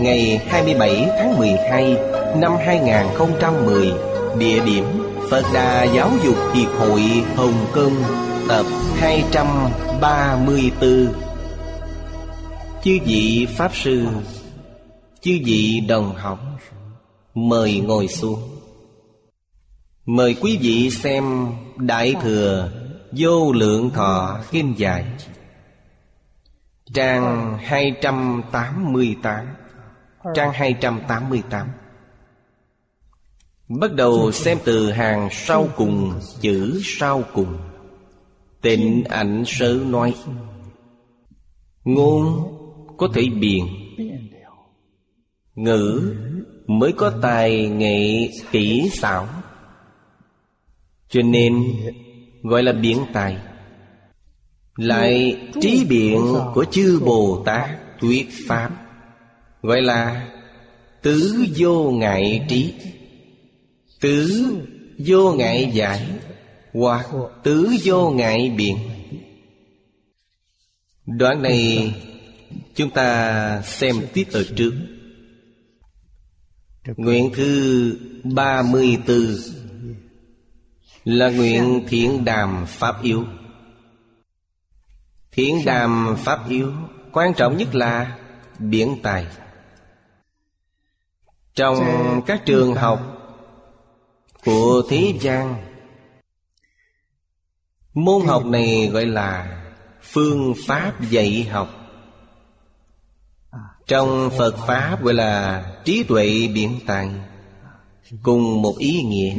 Ngày 27 tháng 12 năm 2010 Địa điểm Phật Đà Giáo dục Hiệp hội Hồng Kông, Tập 234 Chư vị Pháp Sư, Chư vị đồng học, Mời ngồi xuống. Mời quý vị xem Đại Thừa Vô Lượng Thọ Kinh Giải, Trang 288 Ờ. Trang 288 Bắt đầu xem từ hàng sau cùng, Chữ sau cùng. Tịnh ảnh sớ nói. Ngôn có thể biện. Ngữ mới có tài nghệ kỹ xảo. Cho nên gọi là biện tài. Lại trí biện của chư Bồ Tát thuyết Pháp. Gọi là Tứ vô ngại trí. Tứ vô ngại giải Hoặc tứ vô ngại biện. Đoạn này Chúng ta xem tiếp ở trước. Nguyện thứ 34 Là nguyện thiện đàm Pháp yếu. Thiện đàm Pháp yếu Quan trọng nhất là Biển tài. Trong các trường học Của thế gian Môn học này gọi là Phương pháp dạy học. Trong Phật Pháp gọi là Trí tuệ biện tài Cùng một ý nghĩa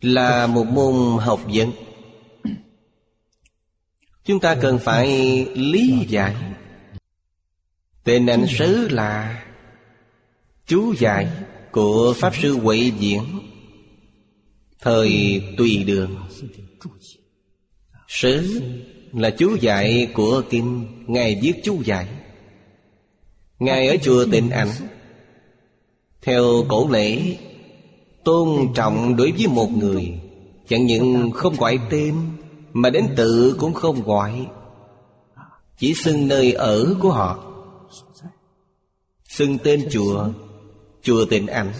Là một môn học vấn. Chúng ta cần phải lý giải. Tên ảnh sớ là Chú giải của Pháp Sư Huệ Diễn. Thời Tùy Đường. Sứ là chú giải của Kinh Ngài viết chú giải. Ngài ở chùa Tịnh Ảnh. Theo cổ lễ, Tôn trọng đối với một người, Chẳng những không gọi tên, Mà đến tự cũng không gọi. Chỉ xưng nơi ở của họ. Xưng tên chùa Chùa Tịnh Ảnh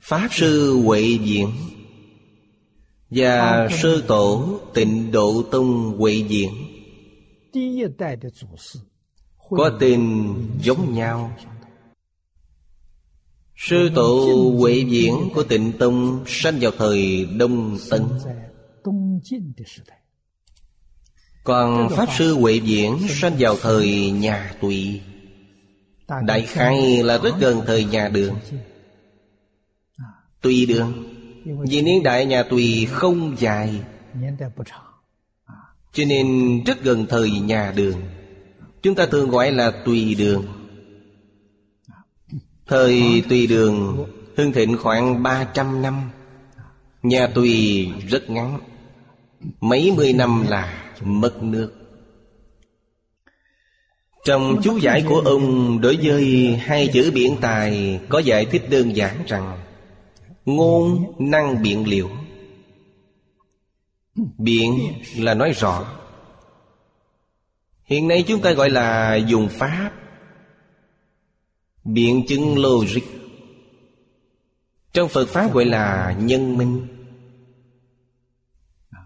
Pháp Sư Huệ Diện Và Sơ Tổ Tịnh Độ Tông Huệ Diện Có tên giống nhau Sư Tổ Huệ Diễn của Tịnh Tông Sanh vào thời Đông Tân Còn Pháp Sư Huệ Diễn Sanh vào thời nhà Tùy Đại khai là rất gần thời nhà đường. Tùy đường. Vì niên đại nhà Tùy không dài. Cho nên rất gần thời nhà đường. Chúng ta thường gọi là Tùy đường. Thời Tùy đường hưng thịnh khoảng 300 năm. Nhà Tùy rất ngắn. Mấy mươi năm là mất nước trong chú giải của ông đối với hai chữ biện tài có giải thích đơn giản rằng Ngôn năng biện liệu. Biện là nói rõ. Hiện nay chúng ta gọi là dùng pháp. Biện chứng logic. Trong Phật Pháp gọi là nhân minh.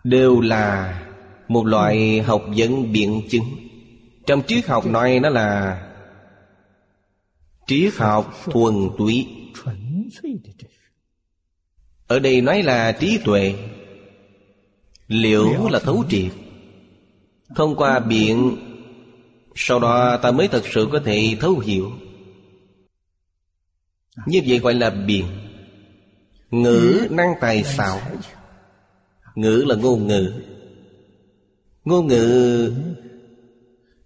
Đều là một loại học vấn biện chứng trong triết học nói nó là Triết học thuần túy. Ở đây nói là trí tuệ. Liệu là thấu triệt? Thông qua biện, Sau đó ta mới thật sự có thể thấu hiểu. Như vậy gọi là biện. Ngữ năng tài xảo. Ngữ là ngôn ngữ. Ngôn ngữ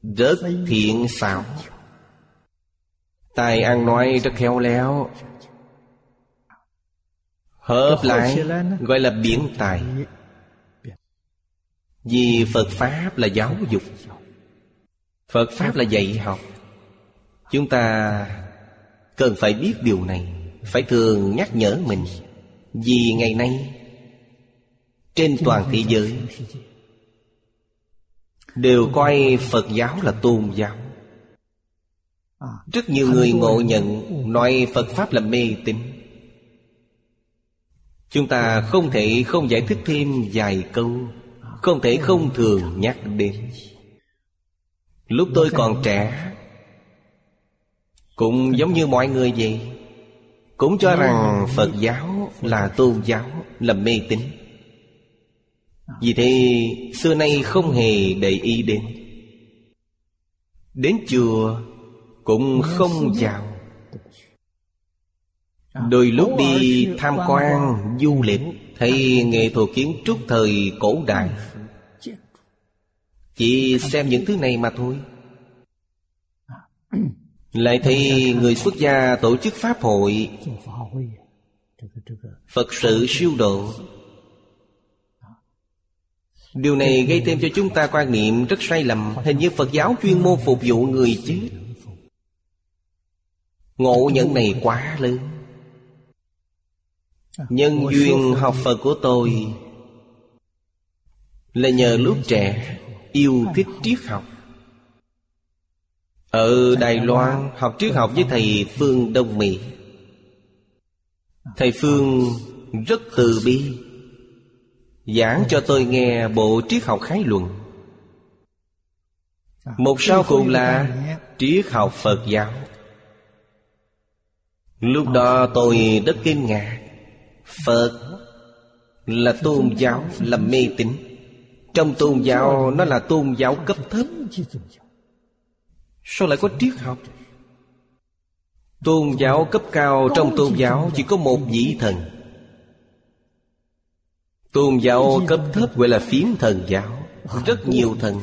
rất thiện xảo Tài ăn nói rất khéo léo. Hợp lại gọi là biến tài. Vì Phật Pháp là giáo dục. Phật Pháp là dạy học. Chúng ta cần phải biết điều này. Phải thường nhắc nhở mình. Vì ngày nay Trên toàn thế giới Đều coi Phật giáo là tôn giáo. Rất nhiều người ngộ nhận Nói Phật Pháp là mê tín. Chúng ta không thể không giải thích thêm vài câu Không thể không thường nhắc đến. Lúc tôi còn trẻ Cũng giống như mọi người vậy Cũng cho rằng Phật giáo là tôn giáo Là mê tín vì thế, xưa nay không hề để ý đến. Đến chùa cũng không vào. Đôi lúc đi tham quan, du lịch, Thấy nghệ thuật kiến trúc thời cổ đại. Chỉ xem những thứ này mà thôi. Lại thấy người xuất gia tổ chức pháp hội. Phật sự siêu độ. Điều này gây thêm cho chúng ta quan niệm rất sai lầm, Hình như Phật giáo chuyên môn phục vụ người chết Ngộ nhận này quá lớn. Nhân duyên học Phật của tôi Là nhờ lúc trẻ Yêu thích triết học. Ở Đài Loan học triết học với thầy Phương Đông Mỹ Thầy Phương rất từ bi. Giảng cho tôi nghe bộ triết học khái luận. Một sau cùng là triết học Phật giáo. Lúc đó tôi rất kinh ngạc. Phật là tôn giáo, là mê tín. Trong tôn giáo nó là tôn giáo cấp thấp. Sao lại có triết học? Tôn giáo cấp cao trong tôn giáo chỉ có một vị thần Tôn giáo cấp thấp gọi là phiến thần giáo. Rất nhiều thần.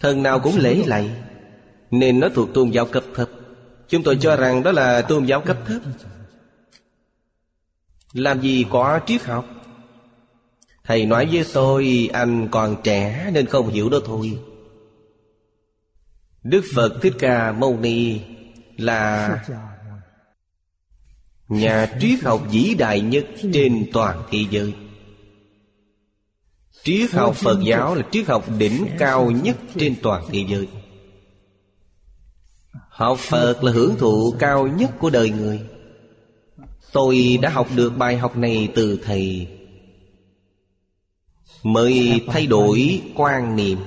Thần nào cũng lễ lạy, Nên nó thuộc tôn giáo cấp thấp. Chúng tôi cho rằng đó là tôn giáo cấp thấp. Làm gì có triết học? Thầy nói với tôi, Anh còn trẻ nên không hiểu đó thôi. Đức Phật Thích Ca Mâu Ni Là Nhà triết học vĩ đại nhất trên toàn thế giới. Triết học Phật giáo là triết học đỉnh cao nhất trên toàn thế giới. Học Phật là hưởng thụ cao nhất của đời người. Tôi đã học được bài học này từ Thầy. Mới thay đổi quan niệm.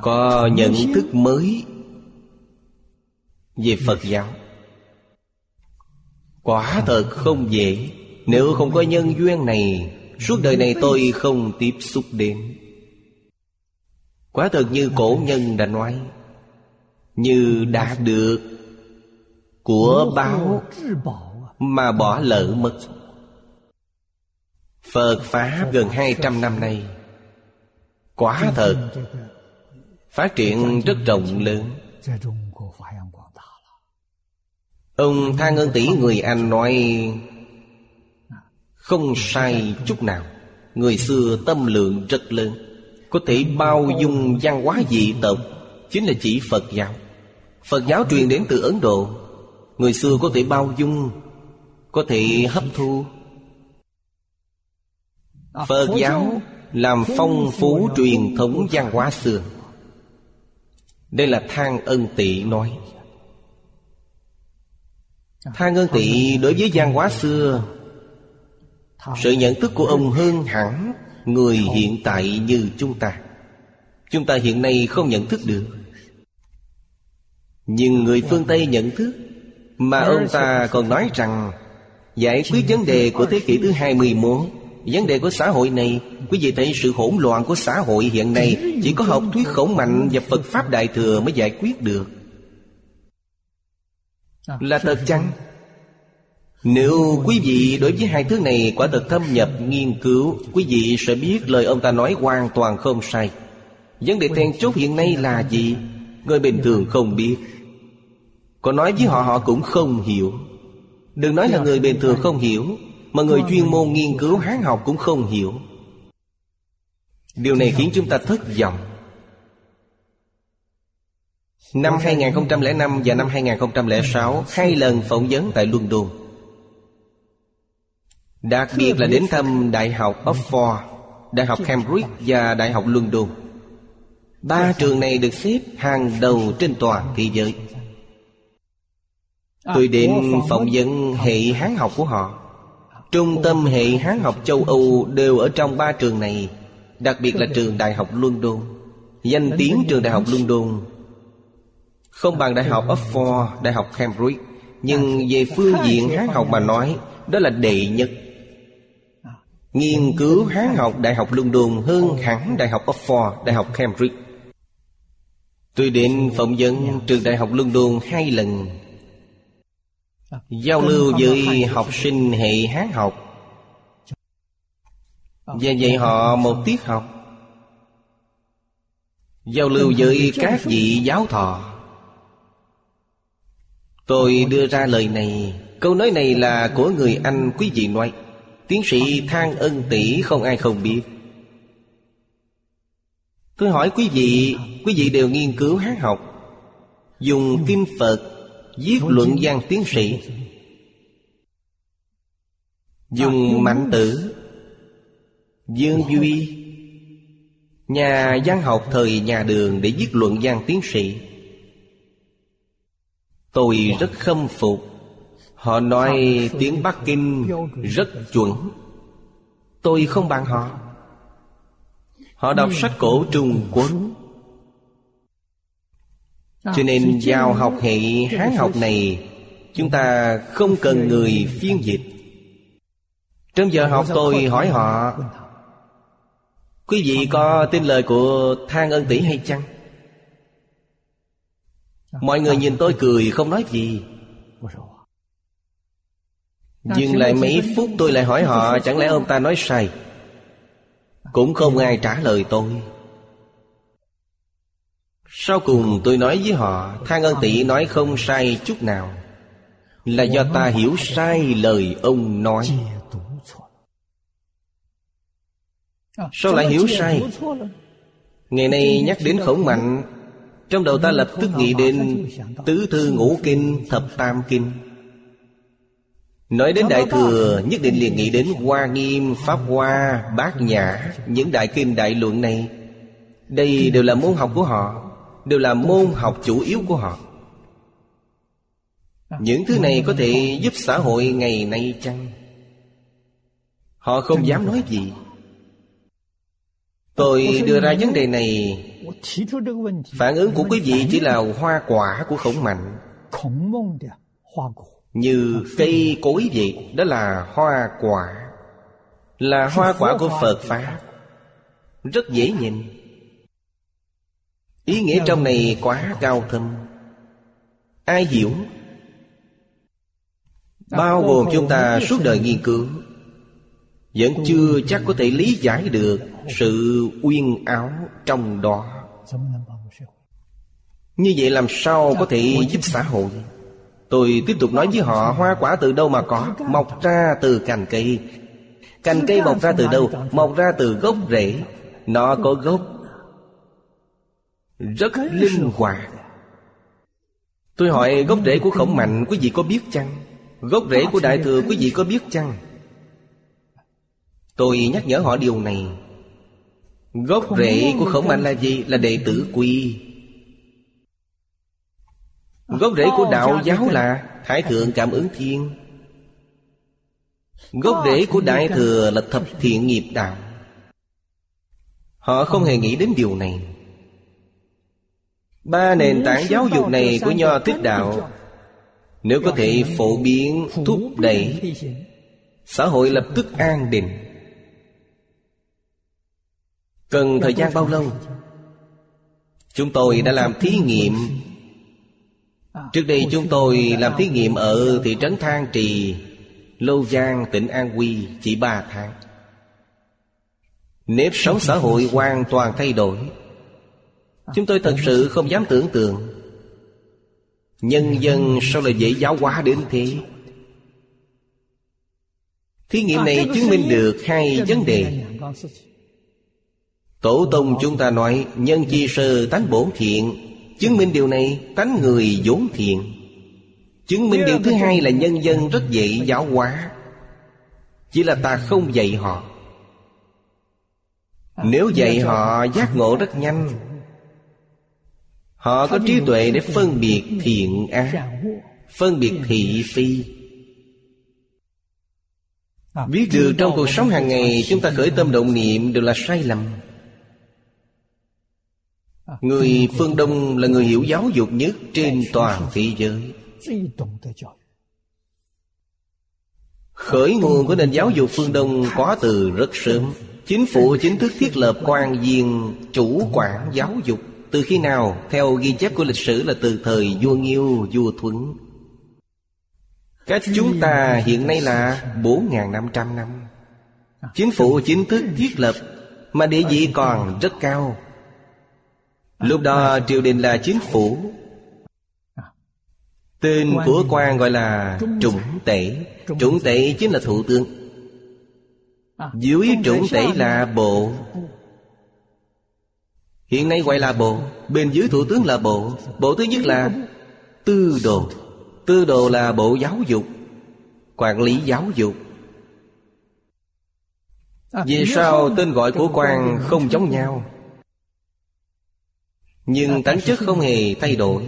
Có nhận thức mới Về Phật giáo. Quả thật không dễ. Nếu không có nhân duyên này, Suốt đời này tôi không tiếp xúc đến. Quả thật như cổ nhân đã nói, Như đã được Của báo Mà bỏ lỡ mất. Phật Pháp gần 200 năm nay, Quả thật Phát triển rất rộng lớn. Ông Tha ơn Tỷ người Anh nói, Không sai chút nào. Người xưa tâm lượng rất lớn. Có thể bao dung văn hóa dị tộc, Chính là chỉ Phật giáo. Phật giáo truyền đến từ Ấn Độ. Người xưa có thể bao dung, Có thể hấp thu. Phật giáo làm phong phú truyền thống văn hóa xưa. Đây là Thang Ân Tị nói. Tha Ngân Tị đối với văn hóa xưa. Sự nhận thức của ông hơn hẳn Người hiện tại như chúng ta. Chúng ta hiện nay không nhận thức được. Nhưng người phương Tây nhận thức Mà ông ta còn nói rằng Giải quyết vấn đề của thế kỷ thứ 21 Vấn đề của xã hội này, Quý vị thấy sự hỗn loạn của xã hội hiện nay Chỉ có học thuyết khổng mạnh và Phật Pháp Đại Thừa mới giải quyết được. Là thật chăng? Nếu quý vị đối với hai thứ này quả thật thâm nhập nghiên cứu Quý vị sẽ biết lời ông ta nói hoàn toàn không sai. Vấn đề then chốt hiện nay là gì? Người bình thường không biết. Có nói với họ họ cũng không hiểu. Đừng nói là người bình thường không hiểu Mà người chuyên môn nghiên cứu Hán học cũng không hiểu. Điều này khiến chúng ta thất vọng Năm 2005 và năm 2006 Hai lần phỏng vấn tại London. Đặc biệt là đến thăm Đại học Oxford, Đại học Cambridge và Đại học London. Ba trường này được xếp hàng đầu trên toàn thế giới. Tôi đến phỏng vấn hệ Hán học của họ. Trung tâm hệ Hán học châu Âu đều ở trong ba trường này, Đặc biệt là trường Đại học London. Danh tiếng trường Đại học London không bằng Đại học Oxford, Đại học Cambridge Nhưng về phương diện Hán học mà nói Đó là đệ nhất. Nghiên cứu Hán học Đại học London hơn hẳn Đại học Oxford, Đại học Cambridge. Tôi đến phỏng vấn trường Đại học London hai lần. Giao lưu với học sinh hệ Hán học. Và dạy họ một tiết học. Giao lưu với các vị giáo thọ. Tôi đưa ra lời này, Câu nói này là của người Anh quý vị nói. Tiến sĩ Thang Ân Tỷ không ai không biết. Tôi hỏi quý vị Quý vị đều nghiên cứu hát học. Dùng kinh Phật Viết luận văn tiến sĩ. Dùng mạnh tử, Dương Duy. Nhà văn học thời nhà đường Để viết luận văn tiến sĩ. Tôi rất khâm phục. Họ nói tiếng Bắc Kinh rất chuẩn. Tôi không bằng họ. Họ đọc sách cổ Trung Quốc Cho nên vào học hệ Hán học này, Chúng ta không cần người phiên dịch. Trong giờ học tôi hỏi họ, Quý vị có tin lời của Thang Ân Tỷ hay chăng? Mọi người nhìn tôi cười, không nói gì. Dừng lại mấy phút tôi lại hỏi họ, Chẳng lẽ ông ta nói sai? Cũng không ai trả lời tôi. Sau cùng tôi nói với họ, Thang ân tỷ nói không sai chút nào. Là do ta hiểu sai lời ông nói. Sao lại hiểu sai? Ngày nay nhắc đến khổng mạnh trong đầu ta lập tức nghĩ đến Tứ thư ngũ kinh thập tam kinh. Nói đến Đại Thừa Nhất định liền nghĩ đến Hoa Nghiêm, Pháp Hoa, Bát Nhã Những đại kinh đại luận này. Đây đều là môn học của họ Đều là môn học chủ yếu của họ. Những thứ này có thể giúp xã hội ngày nay chăng? Họ không dám nói gì. Tôi đưa ra vấn đề này. Phản ứng của quý vị chỉ là hoa quả của khổng mạnh. Như cây cối vậy Đó là hoa quả. Là hoa quả của Phật Pháp. Rất dễ nhìn. Ý nghĩa trong này quá cao thâm. Ai hiểu? Bao gồm chúng ta suốt đời nghiên cứu vẫn chưa chắc có thể lý giải được Sự uyên áo trong đó. Như vậy làm sao có thể giúp xã hội? Tôi tiếp tục nói với họ, Hoa quả từ đâu mà có? Mọc ra từ cành cây. Cành cây mọc ra từ đâu? Mọc ra từ gốc rễ. Nó có gốc Rất linh hoạt. Tôi hỏi, gốc rễ của khổng mạnh Quý vị có biết chăng? Gốc rễ của đại thừa quý vị có biết chăng? Tôi nhắc nhở họ điều này. Gốc rễ của khổng mạnh là gì? Là đệ tử quy. Gốc rễ của đạo giáo là Thái thượng cảm ứng thiên. Gốc rễ của Đại Thừa là thập thiện nghiệp đạo. Họ không hề nghĩ đến điều này. Ba nền tảng giáo dục này của Nho Thích Đạo Nếu có thể phổ biến, thúc đẩy Xã hội lập tức an định Cần thời gian bao lâu? Chúng tôi đã làm thí nghiệm. Trước đây chúng tôi làm thí nghiệm ở thị trấn Thang Trì Lâu Giang, tỉnh An Quy chỉ ba tháng. Nếp sống xã hội hoàn toàn thay đổi. Chúng tôi thật sự không dám tưởng tượng. Nhân dân sao lại dễ giáo hóa đến thế? Thí nghiệm này chứng minh được hai vấn đề. Tổ tông chúng ta nói, Nhân chi sơ tánh bổn thiện, Chứng minh điều này tánh người vốn thiện. Chứng minh điều thứ hai là nhân dân rất dễ giáo hóa. Chỉ là ta không dạy họ. Nếu dạy họ, giác ngộ rất nhanh. Họ có trí tuệ để phân biệt thiện ác, Phân biệt thị phi. Biết được trong cuộc sống hàng ngày, Chúng ta khởi tâm động niệm đều là sai lầm. Người phương Đông là người hiểu giáo dục nhất trên toàn thế giới. Khởi nguồn của nền giáo dục phương Đông có từ rất sớm. Chính phủ chính thức thiết lập quan viên chủ quản giáo dục. Từ khi nào? Theo ghi chép của lịch sử là từ thời vua Nghiêu, vua Thuấn. Cách chúng ta hiện nay là 4.500 năm Chính phủ chính thức thiết lập Mà địa vị còn rất cao Lúc đó triều đình là chính phủ. Tên của quan gọi là trụng tể. Trụng tể chính là thủ tướng. Dưới trụng tể là bộ. Hiện nay gọi là bộ. Bên dưới thủ tướng là bộ. Bộ thứ nhất là tư đồ. Tư đồ là bộ giáo dục Quản lý giáo dục. Vì sao tên gọi của quan không giống nhau Nhưng tánh chất không hề thay đổi.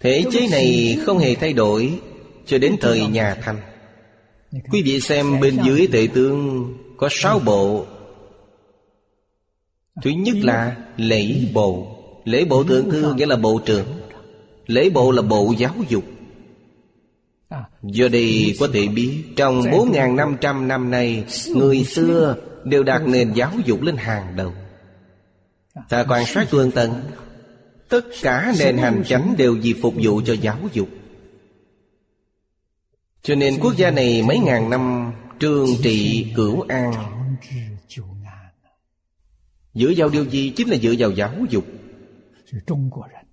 Thể chế này không hề thay đổi Cho đến thời nhà Thanh. Quý vị xem bên dưới tệ tướng Có sáu bộ. Thứ nhất là lễ bộ. Lễ bộ thượng thư nghĩa là bộ trưởng. Lễ bộ là bộ giáo dục. Do đây có thể biết Trong 4.500 năm nay Người xưa đều đặt nền giáo dục lên hàng đầu. Ta quan sát tương tận Tất cả nền hành chánh đều vì phục vụ cho giáo dục. Cho nên quốc gia này mấy ngàn năm Trương trị cửu an. Dựa vào điều gì? Chính là dựa vào giáo dục.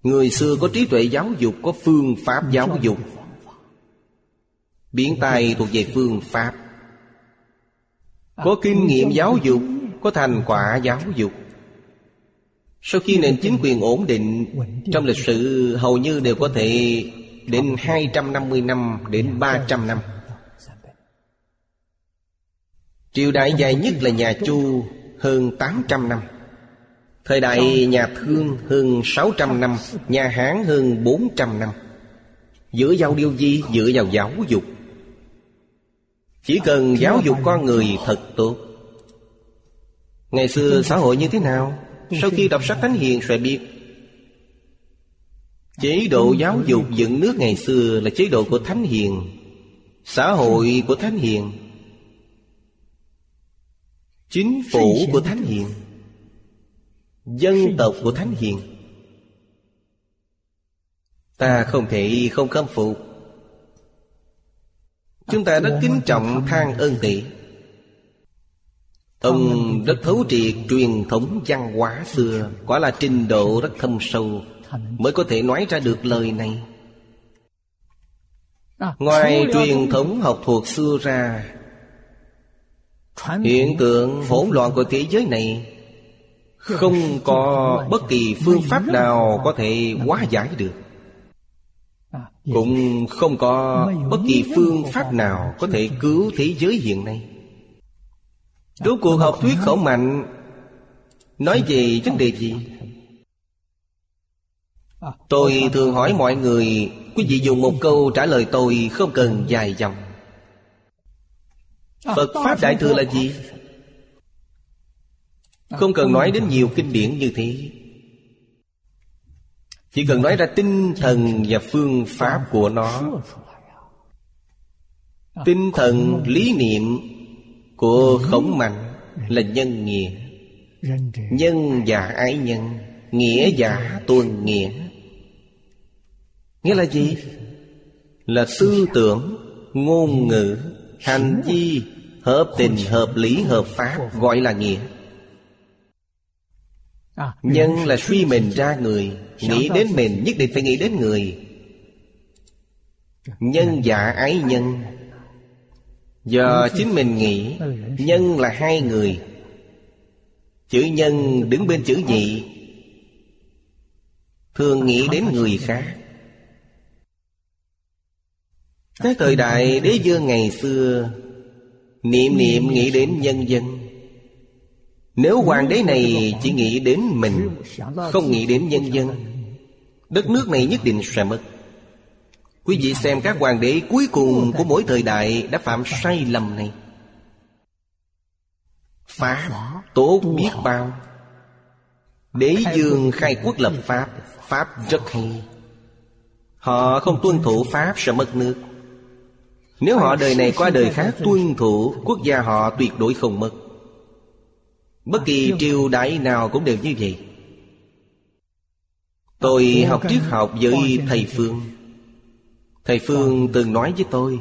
Người xưa có trí tuệ giáo dục, Có phương pháp giáo dục. Biến tay thuộc về phương pháp. Có kinh nghiệm giáo dục Có thành quả giáo dục. Sau khi nền chính quyền ổn định Trong lịch sử hầu như đều có thể Đến 250 năm đến 300 năm. Triều đại dài nhất là nhà Chu Hơn 800 năm. Thời đại nhà Thương hơn 600 năm. Nhà Hán hơn 400 năm. Dựa vào điều gì? Dựa vào giáo dục Chỉ cần giáo dục con người thật tốt. Ngày xưa xã hội như thế nào? Sau khi đọc sách Thánh Hiền sẽ biết. Chế độ giáo dục dựng nước ngày xưa là chế độ của Thánh Hiền. Xã hội của Thánh Hiền. Chính phủ của Thánh Hiền. Dân tộc của Thánh Hiền. Ta không thể không khâm phục Chúng ta rất kính trọng, than ơn tỷ Ông rất thấu triệt truyền thống văn hóa xưa, Quả là trình độ rất thâm sâu, Mới có thể nói ra được lời này. Ngoài truyền thống học thuộc xưa ra, Hiện tượng hỗn loạn của thế giới này Không có bất kỳ phương pháp nào có thể hóa giải được. Cũng không có bất kỳ phương pháp nào có thể cứu thế giới hiện nay. Rốt cuộc học thuyết khẩu mạnh Nói về vấn đề gì? Tôi thường hỏi mọi người Quý vị dùng một câu trả lời tôi không cần dài dòng. Phật Pháp Đại Thừa là gì? Không cần nói đến nhiều kinh điển như thế chỉ cần nói ra tinh thần và phương pháp của nó. Tinh thần lý niệm của khổng mạnh là nhân nghĩa. Nhân giả ái nhân Nghĩa giả tuân nghĩa. Nghĩa là gì? Là tư tưởng, ngôn ngữ, hành vi Hợp tình, hợp lý, hợp pháp Gọi là nghĩa. Nhân là suy mình ra người. Nghĩ đến mình nhất định phải nghĩ đến người. Nhân giả ái nhân. Do chính mình nghĩ Nhân là hai người. Chữ nhân đứng bên chữ nhị. Thường nghĩ đến người khác. Cái thời đại đế dương ngày xưa Niệm niệm nghĩ đến nhân dân. Nếu hoàng đế này chỉ nghĩ đến mình Không nghĩ đến nhân dân Đất nước này nhất định sẽ mất. Quý vị xem các hoàng đế cuối cùng của mỗi thời đại đã phạm sai lầm này. Pháp tốt biết bao. Đế dương khai quốc lập Pháp Pháp rất hay. Họ không tuân thủ Pháp sẽ mất nước. Nếu họ đời này qua đời khác tuân thủ, Quốc gia họ tuyệt đối không mất. Bất kỳ triều đại nào cũng đều như vậy. Tôi học triết học với thầy Phương Thầy Phương từng nói với tôi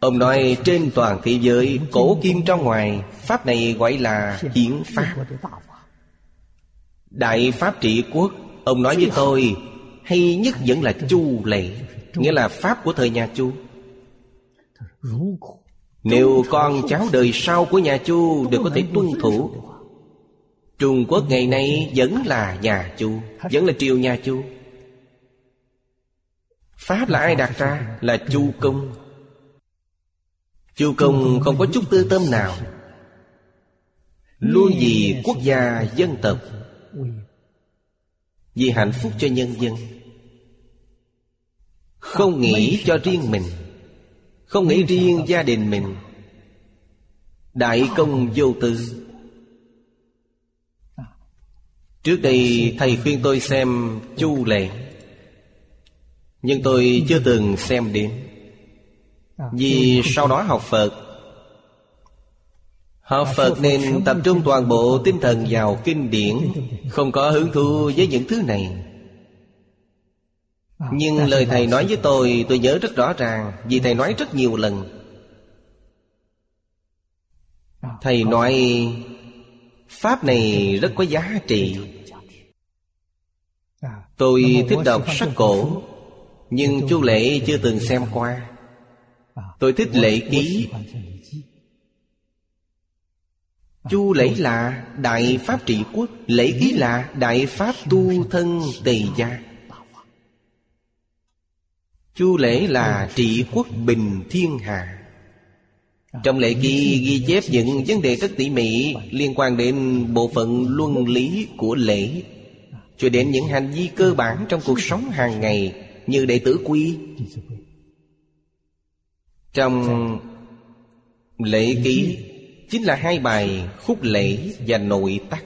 Ông nói trên toàn thế giới Cổ kim trong ngoài Pháp này gọi là hiển pháp Đại Pháp trị quốc Ông nói với tôi Hay nhất vẫn là chu lệ Nghĩa là Pháp của thời nhà Chu Nếu con cháu đời sau của nhà Chu Đều có thể tuân thủ Trung Quốc ngày nay vẫn là nhà Chu, Vẫn là triều nhà Chu. Pháp là ai đặt ra? Là Chu Công. Chu Công không có chút tư tâm nào. Luôn vì quốc gia, dân tộc, Vì hạnh phúc cho nhân dân. Không nghĩ cho riêng mình, Không nghĩ riêng gia đình mình. Đại công vô tư. Trước đây thầy khuyên tôi xem Chu Lệ Nhưng tôi chưa từng xem đến. Vì sau đó học Phật. Học Phật nên tập trung toàn bộ tinh thần vào kinh điển Không có hứng thú với những thứ này. Nhưng lời Thầy nói với tôi Tôi nhớ rất rõ ràng Vì Thầy nói rất nhiều lần. Thầy nói Pháp này rất có giá trị. Tôi thích đọc sách cổ, Nhưng chu lễ chưa từng xem qua. Tôi thích lễ ký. Chu lễ là Đại Pháp trị quốc, Lễ ký là Đại Pháp tu thân tề gia. Chu lễ là trị quốc bình thiên hạ trong lệ ký ghi chép những vấn đề rất tỉ mỉ Liên quan đến bộ phận luân lý của lễ, Cho đến những hành vi cơ bản trong cuộc sống hàng ngày Như đệ tử quy. Trong lễ ký, Chính là hai bài khúc lễ và nội tắc.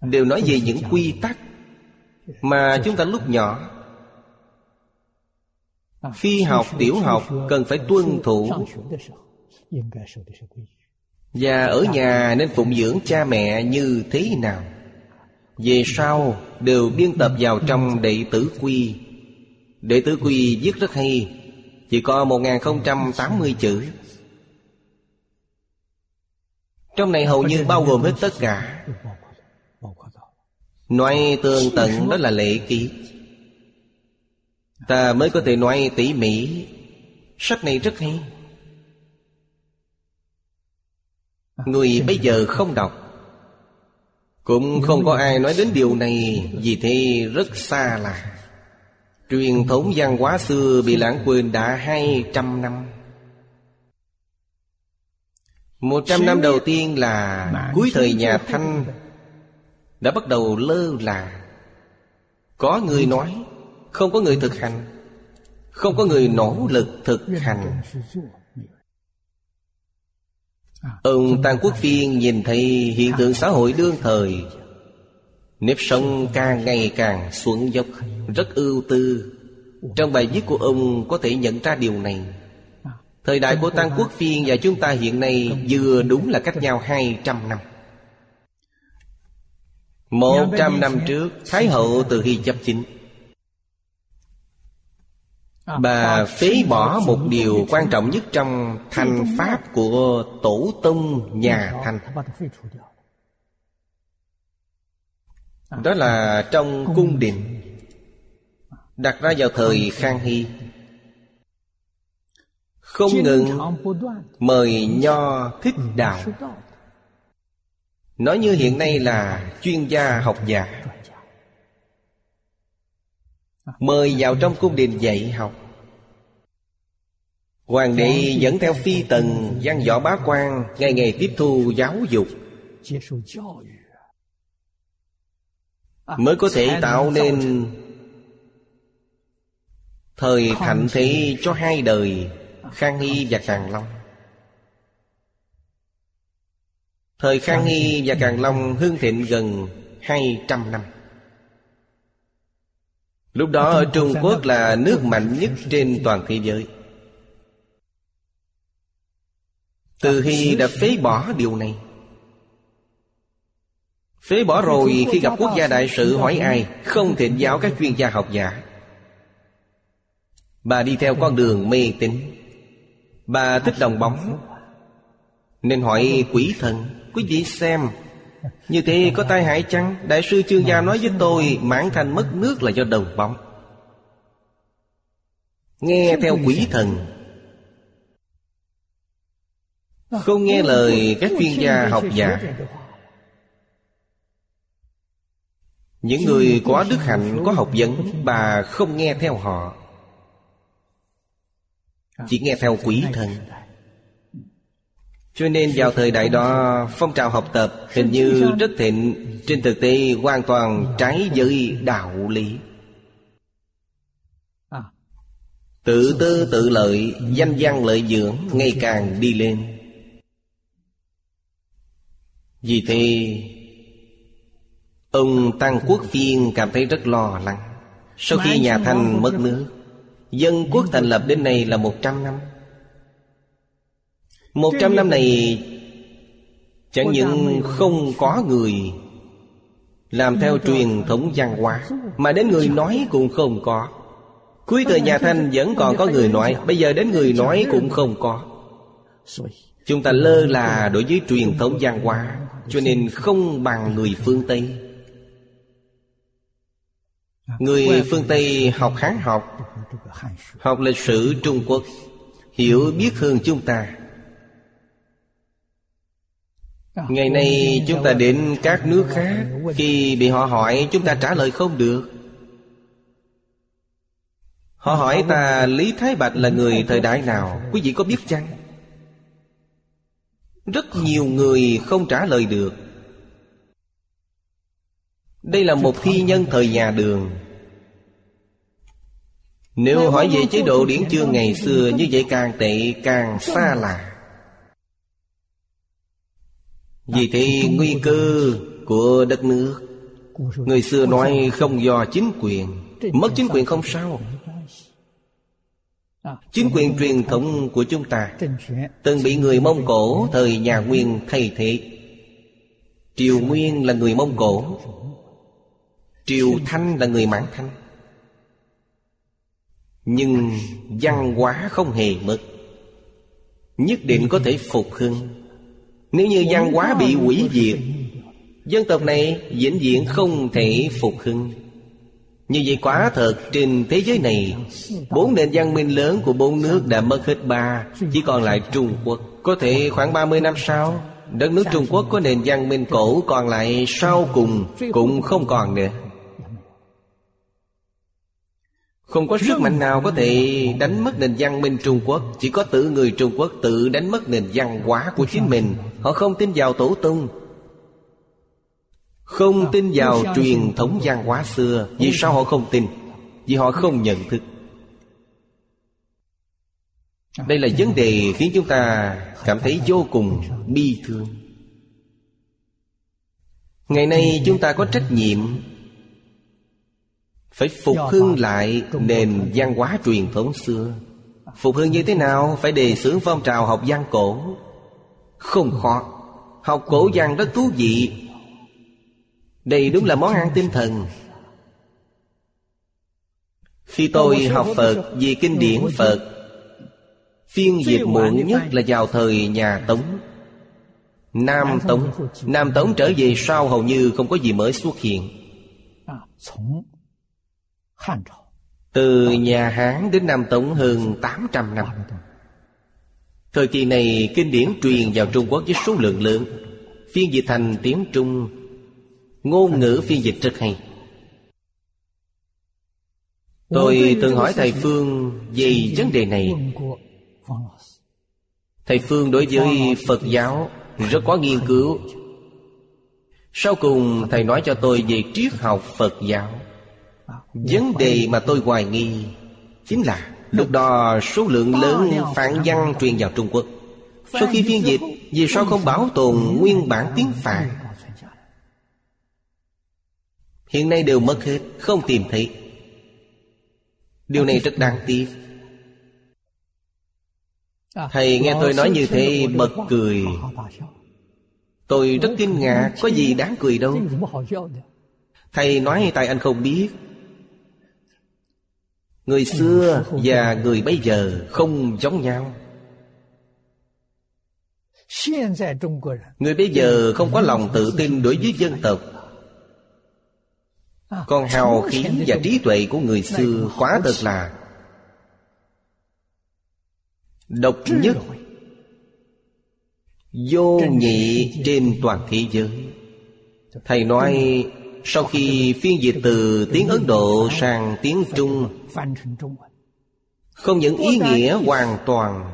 Đều nói về những quy tắc Mà chúng ta lúc nhỏ, Khi học, tiểu học cần phải tuân thủ và ở nhà nên phụng dưỡng cha mẹ như thế nào? Về sau đều biên tập vào trong đệ tử quy. Đệ tử quy viết rất hay Chỉ có 1080 chữ. Trong này hầu như bao gồm hết tất cả. Nói tường tận đó là lệ ký. Ta mới có thể nói tỉ mỉ. Sách này rất hay Người bây giờ không đọc. Cũng không có ai nói đến điều này Vì thế rất xa lạ. Truyền thống văn hóa xưa bị lãng quên đã hai trăm năm. Một trăm năm đầu tiên là cuối thời nhà Thanh Đã bắt đầu lơ là. Có người nói Không có người thực hành Không có người nỗ lực thực hành Ông Tăng Quốc Phiên nhìn thấy hiện tượng xã hội đương thời. Nếp sống càng ngày càng xuống dốc Rất ưu tư. Trong bài viết của ông có thể nhận ra điều này. Thời đại của Tăng Quốc Phiên và chúng ta hiện nay Vừa đúng là cách nhau 200 năm. Một trăm năm trước Thái hậu từ khi chấp chính Bà phế bỏ một điều quan trọng nhất trong thành pháp của tổ tông nhà Thanh Đó là trong cung đình Đặt ra vào thời Khang Hy. Không ngừng mời nho thích đạo Nói như hiện nay là chuyên gia học giả Mời vào trong cung đình dạy học. Hoàng đế dẫn theo phi tần văn võ bá quan, Ngày ngày tiếp thu giáo dục. Mới có thể tạo nên Thời thạnh thế cho hai đời, Khang Hy và Càng Long. Thời Khang Hy và Càng Long hương thịnh gần 200 năm. Lúc đó ở Trung Quốc là nước mạnh nhất trên toàn thế giới. Từ khi đã phế bỏ điều này Phế bỏ rồi khi gặp quốc gia đại sự hỏi ai Không thịnh giáo các chuyên gia học giả. Bà đi theo con đường mê tín. Bà thích đồng bóng. Nên hỏi quỷ thần Quý vị xem Như thế có tai hại chăng? Đại sư chương gia nói với tôi Mãn thành mất nước là do đồng bóng. Nghe theo quỷ thần. Không nghe lời các chuyên gia học giả Những người có đức hạnh, có học vấn Bà không nghe theo họ. Chỉ nghe theo quỷ thần Cho nên vào thời đại đó Phong trào học tập hình như rất thịnh Trên thực tế hoàn toàn trái với đạo lý. Tự tư tự lợi Danh văn lợi dưỡng Ngày càng đi lên. Vì thế Ông Tăng Quốc Phiên cảm thấy rất lo lắng. Sau khi nhà Thanh mất nước Dân quốc thành lập đến nay là một trăm năm một trăm năm này, Chẳng những không có người Làm theo truyền thống văn hóa, Mà đến người nói cũng không có. Cuối thời nhà Thanh vẫn còn có người nói, Bây giờ đến người nói cũng không có. Chúng ta lơ là đối với truyền thống văn hóa, Cho nên không bằng người phương Tây. Người phương Tây học Hán học Học lịch sử Trung Quốc, Hiểu biết hơn chúng ta. Ngày nay chúng ta đến các nước khác. Khi bị họ hỏi chúng ta trả lời không được. Họ hỏi ta Lý Thái Bạch là người thời đại nào? Quý vị có biết chăng? Rất nhiều người không trả lời được. Đây là một thi nhân thời nhà đường. Nếu hỏi về chế độ điển chương ngày xưa Như vậy càng tệ càng xa lạ vì thế nguy cơ của đất nước, Người xưa nói không do chính quyền, Mất chính quyền không sao. Chính quyền truyền thống của chúng ta Từng bị người Mông Cổ, Thời nhà Nguyên thay thế. Triều Nguyên là người Mông Cổ, Triều Thanh là người Mãn Thanh. Nhưng văn hóa không hề mất Nhất định có thể phục hưng. Nếu như văn hóa bị hủy diệt Dân tộc này vĩnh viễn không thể phục hưng. Như vậy quả thật trên thế giới này Bốn nền văn minh lớn của bốn nước đã mất hết ba Chỉ còn lại Trung Quốc. Có thể khoảng 30 năm sau Đất nước Trung Quốc có nền văn minh cổ Còn lại sau cùng Cũng không còn nữa không có sức mạnh nào có thể đánh mất nền văn minh Trung Quốc. Chỉ có tự người Trung Quốc tự đánh mất nền văn hóa của chính mình. Họ không tin vào tổ tung không tin vào truyền thống văn hóa xưa. Vì sao họ không tin? Vì họ không nhận thức. Đây là vấn đề khiến chúng ta cảm thấy vô cùng bi thương. Ngày nay chúng ta có trách nhiệm phải phục hưng lại nền văn hóa truyền thống xưa. Phục hưng như thế nào? Phải đề xướng phong trào học văn cổ. Không khó Học cổ văn rất thú vị. Đây đúng là món ăn tinh thần. Khi tôi học Phật vì kinh điển Phật Phiên dịch muộn nhất là vào thời nhà Tống. Nam Tống Nam Tống trở về sau hầu như không có gì mới xuất hiện từ nhà Hán đến Nam Tống hơn 800 năm. Thời kỳ này, kinh điển truyền vào Trung Quốc với số lượng lớn. Phiên dịch thành tiếng Trung. Ngôn ngữ phiên dịch rất hay. Tôi từng hỏi thầy Phương về vấn đề này. Thầy Phương đối với Phật giáo rất có nghiên cứu. Sau cùng, thầy nói cho tôi về triết học Phật giáo. Vấn đề mà tôi hoài nghi Chính là Lúc đó số lượng lớn phản văn truyền vào Trung Quốc. Sau khi phiên dịch Vì sao không bảo tồn nguyên bản tiếng Phạn Hiện nay đều mất hết Không tìm thấy. Điều này rất đáng tiếc. Thầy nghe tôi nói như thế bật cười. Tôi rất kinh ngạc Có gì đáng cười đâu. Thầy nói tại anh không biết Người xưa và người bây giờ không giống nhau. Người bây giờ không có lòng tự tin đối với dân tộc. Còn hào khí và trí tuệ của người xưa Quá thật là Độc nhất, Vô nhị trên toàn thế giới. Thầy nói sau khi phiên dịch từ tiếng Ấn Độ sang tiếng Trung Không những ý nghĩa hoàn toàn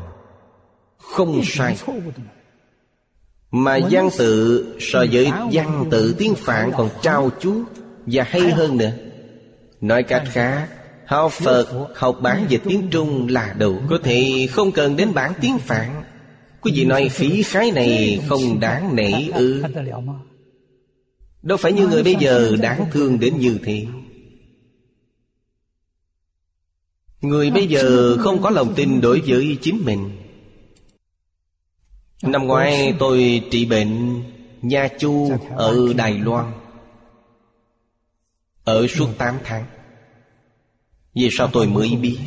Không sai Mà văn tự so với văn tự tiếng Phạn còn trao chuốt Và hay hơn nữa. Nói cách khác Học Phật, học bản dịch tiếng Trung là đủ Có thể không cần đến bản tiếng Phạn. Quý vị nói phí khái này không đáng nể ư? Đâu phải như người bây giờ đáng thương đến như thế. Người bây giờ không có lòng tin đối với chính mình. Năm ngoái tôi trị bệnh Nha Chu ở Đài Loan. Ở suốt 8 tháng. Vì sao tôi mới biết?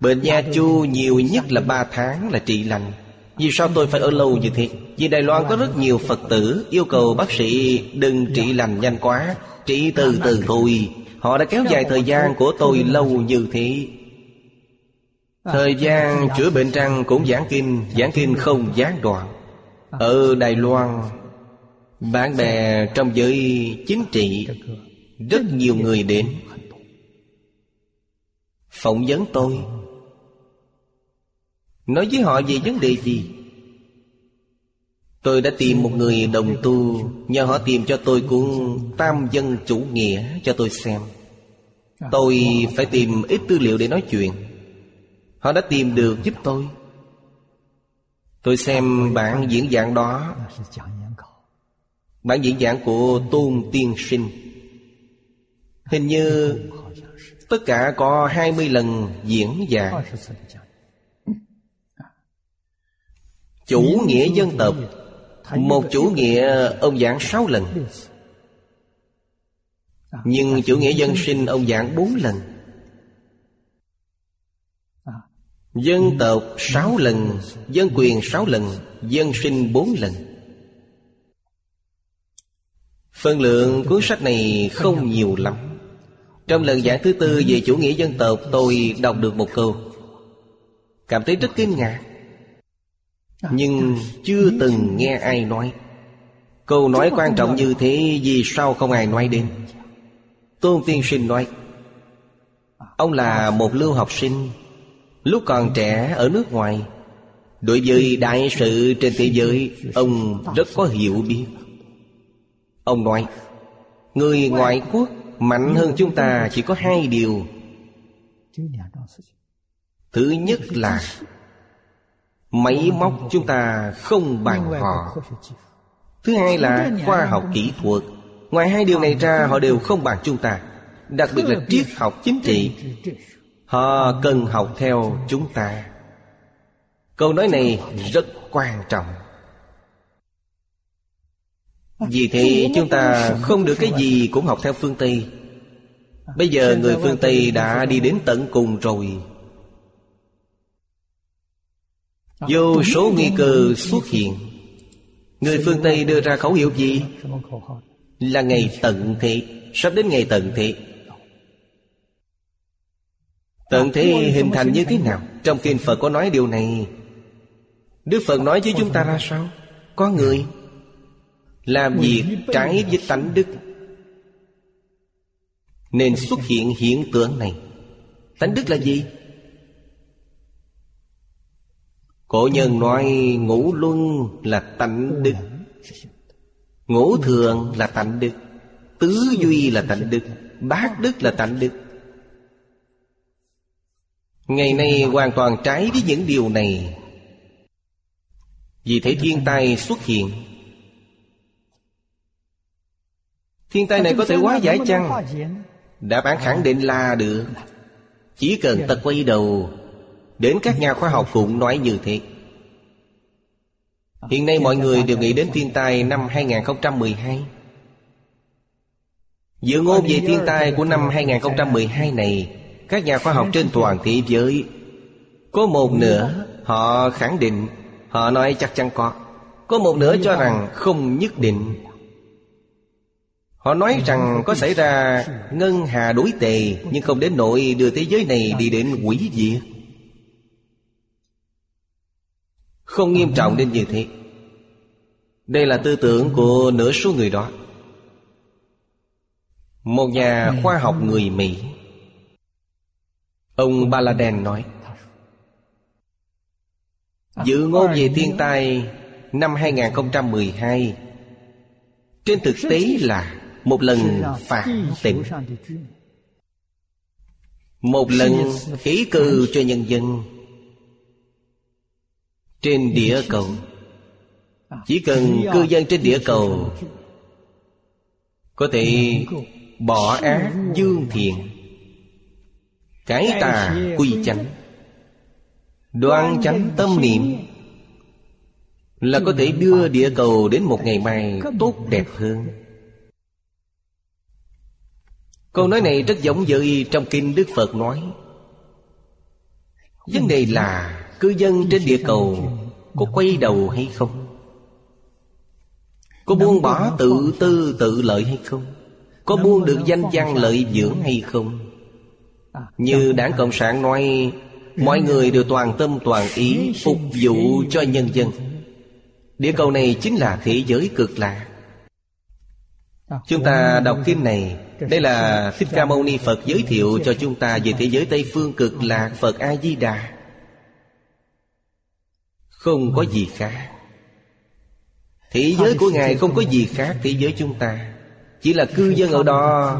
Bệnh nha chu nhiều nhất là ba tháng là trị lành. Vì sao tôi phải ở lâu như thế? Vì Đài Loan có rất nhiều Phật tử Yêu cầu bác sĩ đừng trị lành nhanh quá, Trị từ từ thôi. Họ đã kéo dài thời gian của tôi lâu như thế. Thời gian chữa bệnh răng cũng giảng kinh Giảng kinh không gián đoạn. Ở Đài Loan, Bạn bè trong giới chính trị, Rất nhiều người đến. Phỏng vấn tôi Nói với họ về vấn đề gì? Tôi đã tìm một người đồng tu, Nhờ họ tìm cho tôi cuốn Tam dân chủ nghĩa cho tôi xem. Tôi phải tìm ít tư liệu để nói chuyện. Họ đã tìm được giúp tôi. Tôi xem bản diễn giảng đó. Bản diễn giảng của Tôn Tiên Sinh. Hình như Tất cả có 20 lần diễn giảng. Chủ nghĩa dân tộc. Một chủ nghĩa ông giảng sáu lần. Nhưng chủ nghĩa dân sinh ông giảng bốn lần. Dân tộc sáu lần, Dân quyền sáu lần, Dân sinh bốn lần. Phân lượng cuốn sách này không nhiều lắm. Trong lần giảng thứ tư về chủ nghĩa dân tộc, Tôi đọc được một câu. Cảm thấy rất kinh ngạc. Nhưng chưa từng nghe ai nói. Câu nói quan trọng như thế Vì sao không ai nói đến? Tôn Tiên Sinh nói Ông là một lưu học sinh Lúc còn trẻ ở nước ngoài. Đối với đại sự trên thế giới Ông rất có hiểu biết. Ông nói Người ngoại quốc Mạnh hơn chúng ta chỉ có hai điều. Thứ nhất là Máy móc chúng ta không bằng họ. Thứ hai là khoa học kỹ thuật. Ngoài hai điều này ra, họ đều không bằng chúng ta. Đặc biệt là triết học chính trị. Họ cần học theo chúng ta. Câu nói này rất quan trọng. Vì thế, chúng ta không được cái gì cũng học theo phương Tây. Bây giờ người phương Tây đã đi đến tận cùng rồi. Vô số nguy cơ xuất hiện. Người phương Tây đưa ra khẩu hiệu gì? Là ngày tận thế. Sắp đến ngày tận thế. Tận thế hình thành như thế nào? Trong kinh Phật có nói điều này. Đức Phật nói với chúng ta ra sao? Có người Làm việc trái với tánh đức. Nên xuất hiện hiện tượng này. Tánh đức là gì? Cổ nhân nói, ngũ luân là tánh đức. Ngũ thường là tánh đức, Tứ duy là tánh đức, Bát đức là tánh đức. Ngày nay hoàn toàn trái với những điều này. Vì thế thiên tai xuất hiện. Thiên tai này có thể hóa giải chăng? Đáp án khẳng định là được. Chỉ cần ta quay đầu Đến các nhà khoa học cũng nói như thế. Hiện nay mọi người đều nghĩ đến thiên tai năm 2012 Dự ngôn về thiên tai của năm 2012 này, Các nhà khoa học trên toàn thế giới, Có một nửa họ khẳng định, Họ nói chắc chắn có. Có một nửa cho rằng không nhất định. Họ nói rằng có xảy ra ngân hà đối tề, Nhưng không đến nỗi đưa thế giới này đi đến quỷ diệt. Không nghiêm trọng đến như thế. Đây là tư tưởng của nửa số người đó. Một nhà khoa học người Mỹ. Ông Baladen nói Dự ngôn về thiên tai năm 2012 Trên thực tế là một lần phản tỉnh. Một lần khí cư cho nhân dân trên địa cầu. chỉ cần cư dân trên địa cầu có thể bỏ ác dương thiện. Cái tà quy chánh. Đoan chánh tâm niệm là có thể đưa địa cầu đến một ngày mai tốt đẹp hơn. Câu nói này rất giống với trong kinh đức phật nói. Vấn đề là cư dân trên địa cầu có quay đầu hay không? Có buông bỏ tự tư tự lợi hay không? Có buông được danh văn lợi dưỡng hay không? Như đảng cộng sản nói mọi người đều toàn tâm toàn ý phục vụ cho nhân dân. địa cầu này chính là thế giới cực lạc chúng ta đọc kinh này. Đây là thích ca mâu ni phật giới thiệu cho chúng ta về thế giới tây phương cực lạc phật a di đà không có gì khác. Thế giới của Ngài không có gì khác thế giới chúng ta. Chỉ là cư dân ở đó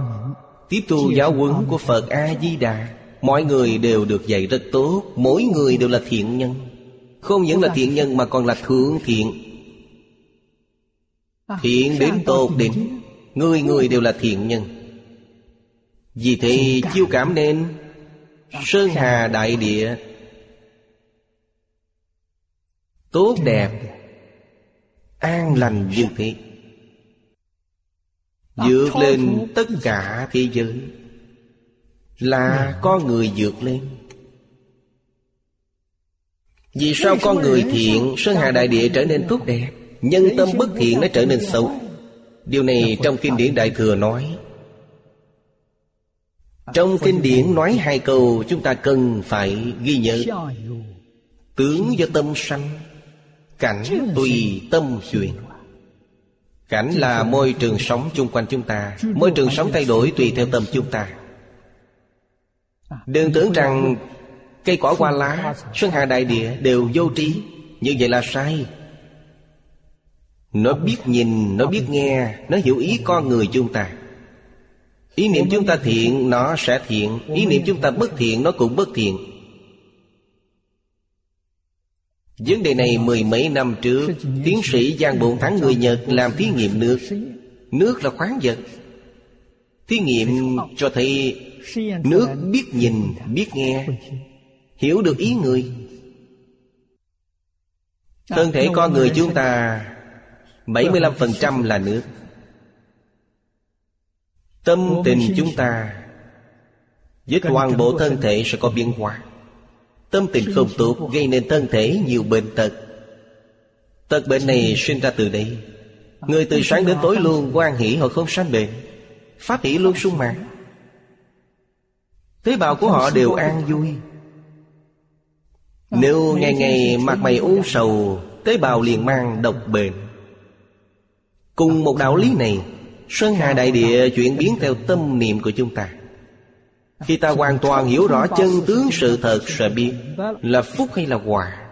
Tiếp thu giáo huấn của Phật A-di-đà. Mọi người đều được dạy rất tốt Mỗi người đều là thiện nhân. Không những là thiện nhân mà còn là thượng thiện. Thiện đến tột đỉnh. Người người đều là thiện nhân. Vì thế chiêu cảm nên Sơn Hà Đại Địa Tốt đẹp. An lành như thế. Vượt lên tất cả thế giới Là con người vượt lên. Vì sao con người thiện Sơn Hà Đại Địa trở nên tốt đẹp Nhân tâm bất thiện nó trở nên xấu? Điều này trong Kinh điển Đại Thừa nói. Trong Kinh điển nói hai câu Chúng ta cần phải ghi nhớ. Tướng do tâm sanh Cảnh tùy tâm chuyển Cảnh là môi trường sống chung quanh chúng ta. Môi trường sống thay đổi tùy theo tâm chúng ta. Đừng tưởng rằng Cây cỏ hoa lá Xuân hà đại địa đều vô trí. Như vậy là sai. Nó biết nhìn Nó biết nghe Nó hiểu ý con người chúng ta. Ý niệm chúng ta thiện Nó sẽ thiện. Ý niệm chúng ta bất thiện Nó cũng bất thiện Vấn đề này mười mấy năm trước Tiến sĩ Giang Bộn Thắng người Nhật làm thí nghiệm nước. Nước là khoáng vật. Thí nghiệm cho thấy Nước biết nhìn, biết nghe Hiểu được ý người. Thân thể con người chúng ta 75% là nước. Tâm tình chúng ta Với toàn bộ thân thể sẽ có biến hóa Tâm tình không tốt gây nên thân thể nhiều bệnh tật. Tật bệnh này sinh ra từ đây. Người từ sáng đến tối luôn quan hỷ họ không sanh bệnh. Pháp hỷ luôn sung mãn. Tế bào của họ đều an vui. Nếu ngày ngày mặt mày u sầu Tế bào liền mang độc bệnh. Cùng một đạo lý này Sơn Hà Đại Địa chuyển biến theo tâm niệm của chúng ta khi ta hoàn toàn hiểu rõ chân tướng sự thật sẽ biết Là phúc hay là quả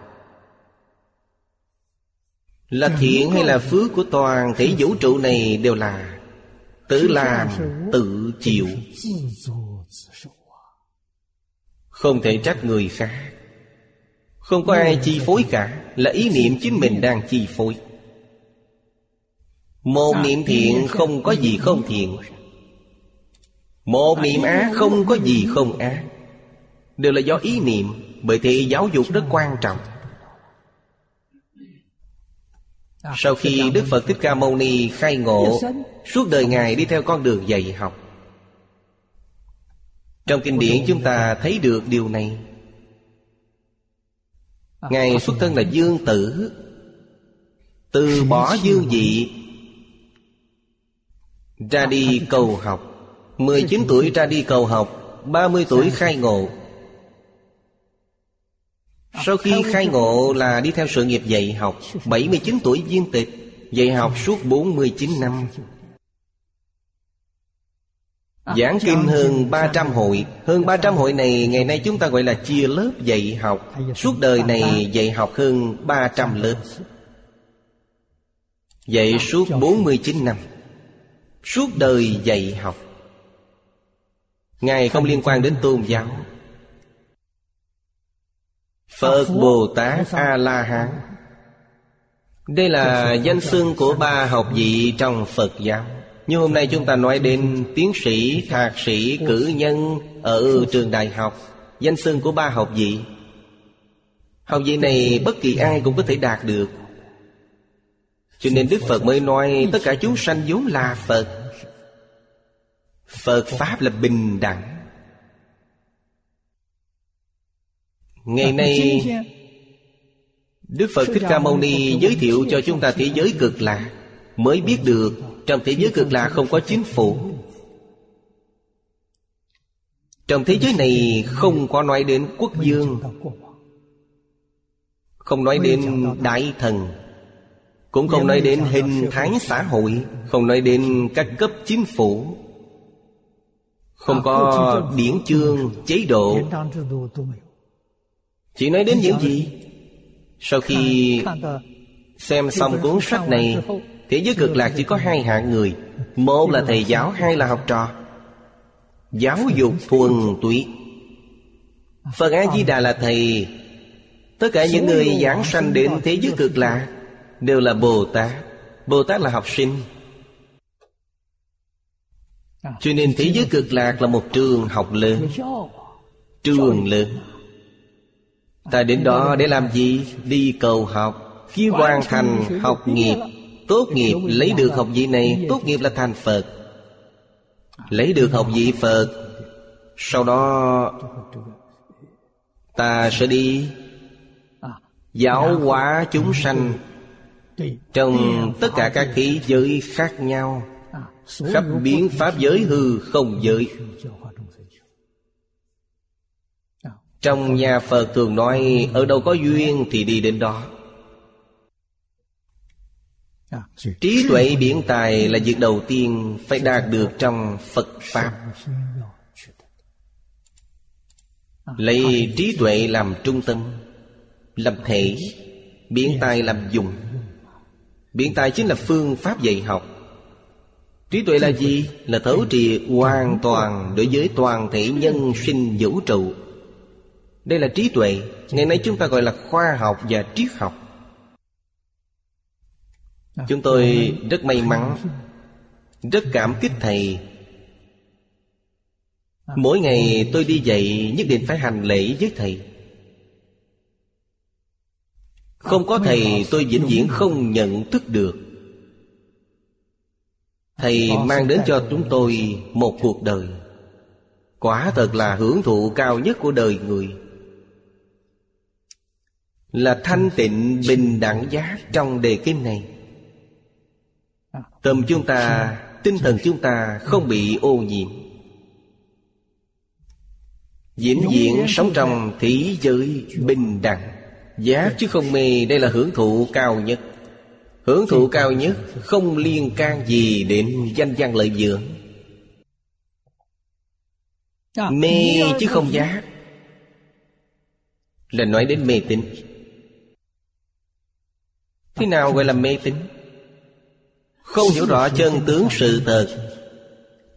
Là thiện hay là phước của toàn thể vũ trụ này đều là Tự làm, tự chịu. Không thể trách người khác. Không có ai chi phối cả Là ý niệm chính mình đang chi phối. Một niệm thiện không có gì không thiện. Một niệm ác không có gì không ác. Đều là do ý niệm, Bởi thì giáo dục rất quan trọng. Sau khi Đức Phật Thích Ca Mâu Ni khai ngộ, Suốt đời Ngài đi theo con đường dạy học. Trong kinh điển chúng ta thấy được điều này. Ngài xuất thân là dương tử. Từ bỏ dương vị ra đi cầu học. 19 tuổi ra đi cầu học 30 tuổi khai ngộ. Sau khi khai ngộ là đi theo sự nghiệp dạy học 79 tuổi viên tịch, Dạy học suốt 49 năm. Giảng kinh hơn 300 hội, Hơn 300 hội này Ngày nay chúng ta gọi là chia lớp dạy học, Suốt đời này dạy học hơn 300 lớp. Dạy suốt 49 năm, Suốt đời dạy học. Ngài không liên quan đến tôn giáo. Phật Bồ Tát A-la-hán. Đây là danh xưng của ba học vị trong Phật giáo. Như hôm nay chúng ta nói đến tiến sĩ, thạc sĩ, cử nhân Ở trường đại học Danh xưng của ba học vị. Học vị này bất kỳ ai cũng có thể đạt được. Cho nên Đức Phật mới nói Tất cả chúng sanh vốn là Phật. Phật Pháp là bình đẳng. Ngày nay, Đức Phật Thích Ca Mâu Ni giới thiệu cho chúng ta thế giới cực lạc Mới biết được Trong thế giới cực lạc không có chính phủ. Trong thế giới này không có nói đến quốc dương, Không nói đến đại thần, cũng không nói đến hình thái xã hội, Không nói đến các cấp chính phủ. Không có điển chương, chế độ. Chỉ nói đến những gì? Sau khi xem xong cuốn sách này Thế giới cực lạc chỉ có hai hạng người. Một là thầy giáo, hai là học trò. Giáo dục thuần túy. Phật A-di-đà là thầy. Tất cả những người giảng sanh đến thế giới cực lạc đều là bồ tát. Bồ tát là học sinh cho nên thế giới cực lạc là một trường học lớn. Trường lớn. Ta đến đó để làm gì? Đi cầu học. Khi hoàn thành học nghiệp Tốt nghiệp lấy được học vị này Tốt nghiệp là thành Phật. Lấy được học vị Phật. Sau đó Ta sẽ đi Giáo hóa chúng sanh trong tất cả các thế giới khác nhau khắp biến pháp giới hư không giới trong nhà phật thường nói ở đâu có duyên thì đi đến đó trí tuệ biển tài là việc đầu tiên phải đạt được trong phật pháp lấy trí tuệ làm trung tâm làm thể biển tài làm dùng Biện tài chính là phương pháp dạy học Trí tuệ là gì? Là thấu trì hoàn toàn đối với toàn thể nhân sinh vũ trụ. Đây là trí tuệ. Ngày nay chúng ta gọi là khoa học và triết học. Chúng tôi rất may mắn Rất cảm kích Thầy. Mỗi ngày tôi đi dạy nhất định phải hành lễ với Thầy. Không có Thầy tôi vĩnh viễn không nhận thức được Thầy mang đến cho chúng tôi một cuộc đời. Quả thật là hưởng thụ cao nhất của đời người. Là thanh tịnh bình đẳng giác trong đề kinh này. Tâm chúng ta, tinh thần chúng ta không bị ô nhiễm. Vĩnh viễn sống trong thế giới bình đẳng Giác chứ không mê. Đây là hưởng thụ cao nhất Hưởng thụ cao nhất Không liên can gì đến danh văn lợi dưỡng Mê chứ không giác Là nói đến mê tín. Thế nào gọi là mê tín? Không hiểu rõ chân tướng sự thật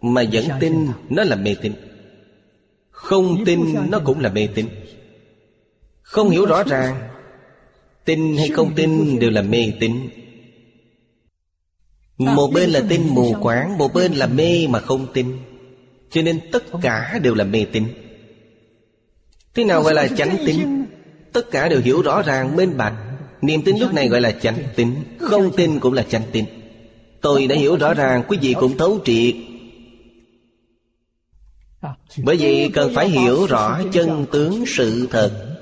Mà vẫn tin nó là mê tín. Không tin nó cũng là mê tín. Không hiểu rõ ràng Tin hay không tin đều là mê tín Một bên là tin mù quáng Một bên là mê mà không tin. Cho nên tất cả đều là mê tín. Thế nào gọi là chánh tín? Tất cả đều hiểu rõ ràng minh bạch. Niềm tin lúc này gọi là chánh tín. Không tin cũng là chánh tín. Tôi đã hiểu rõ ràng Quý vị cũng thấu triệt. Bởi vậy cần phải hiểu rõ chân tướng sự thật.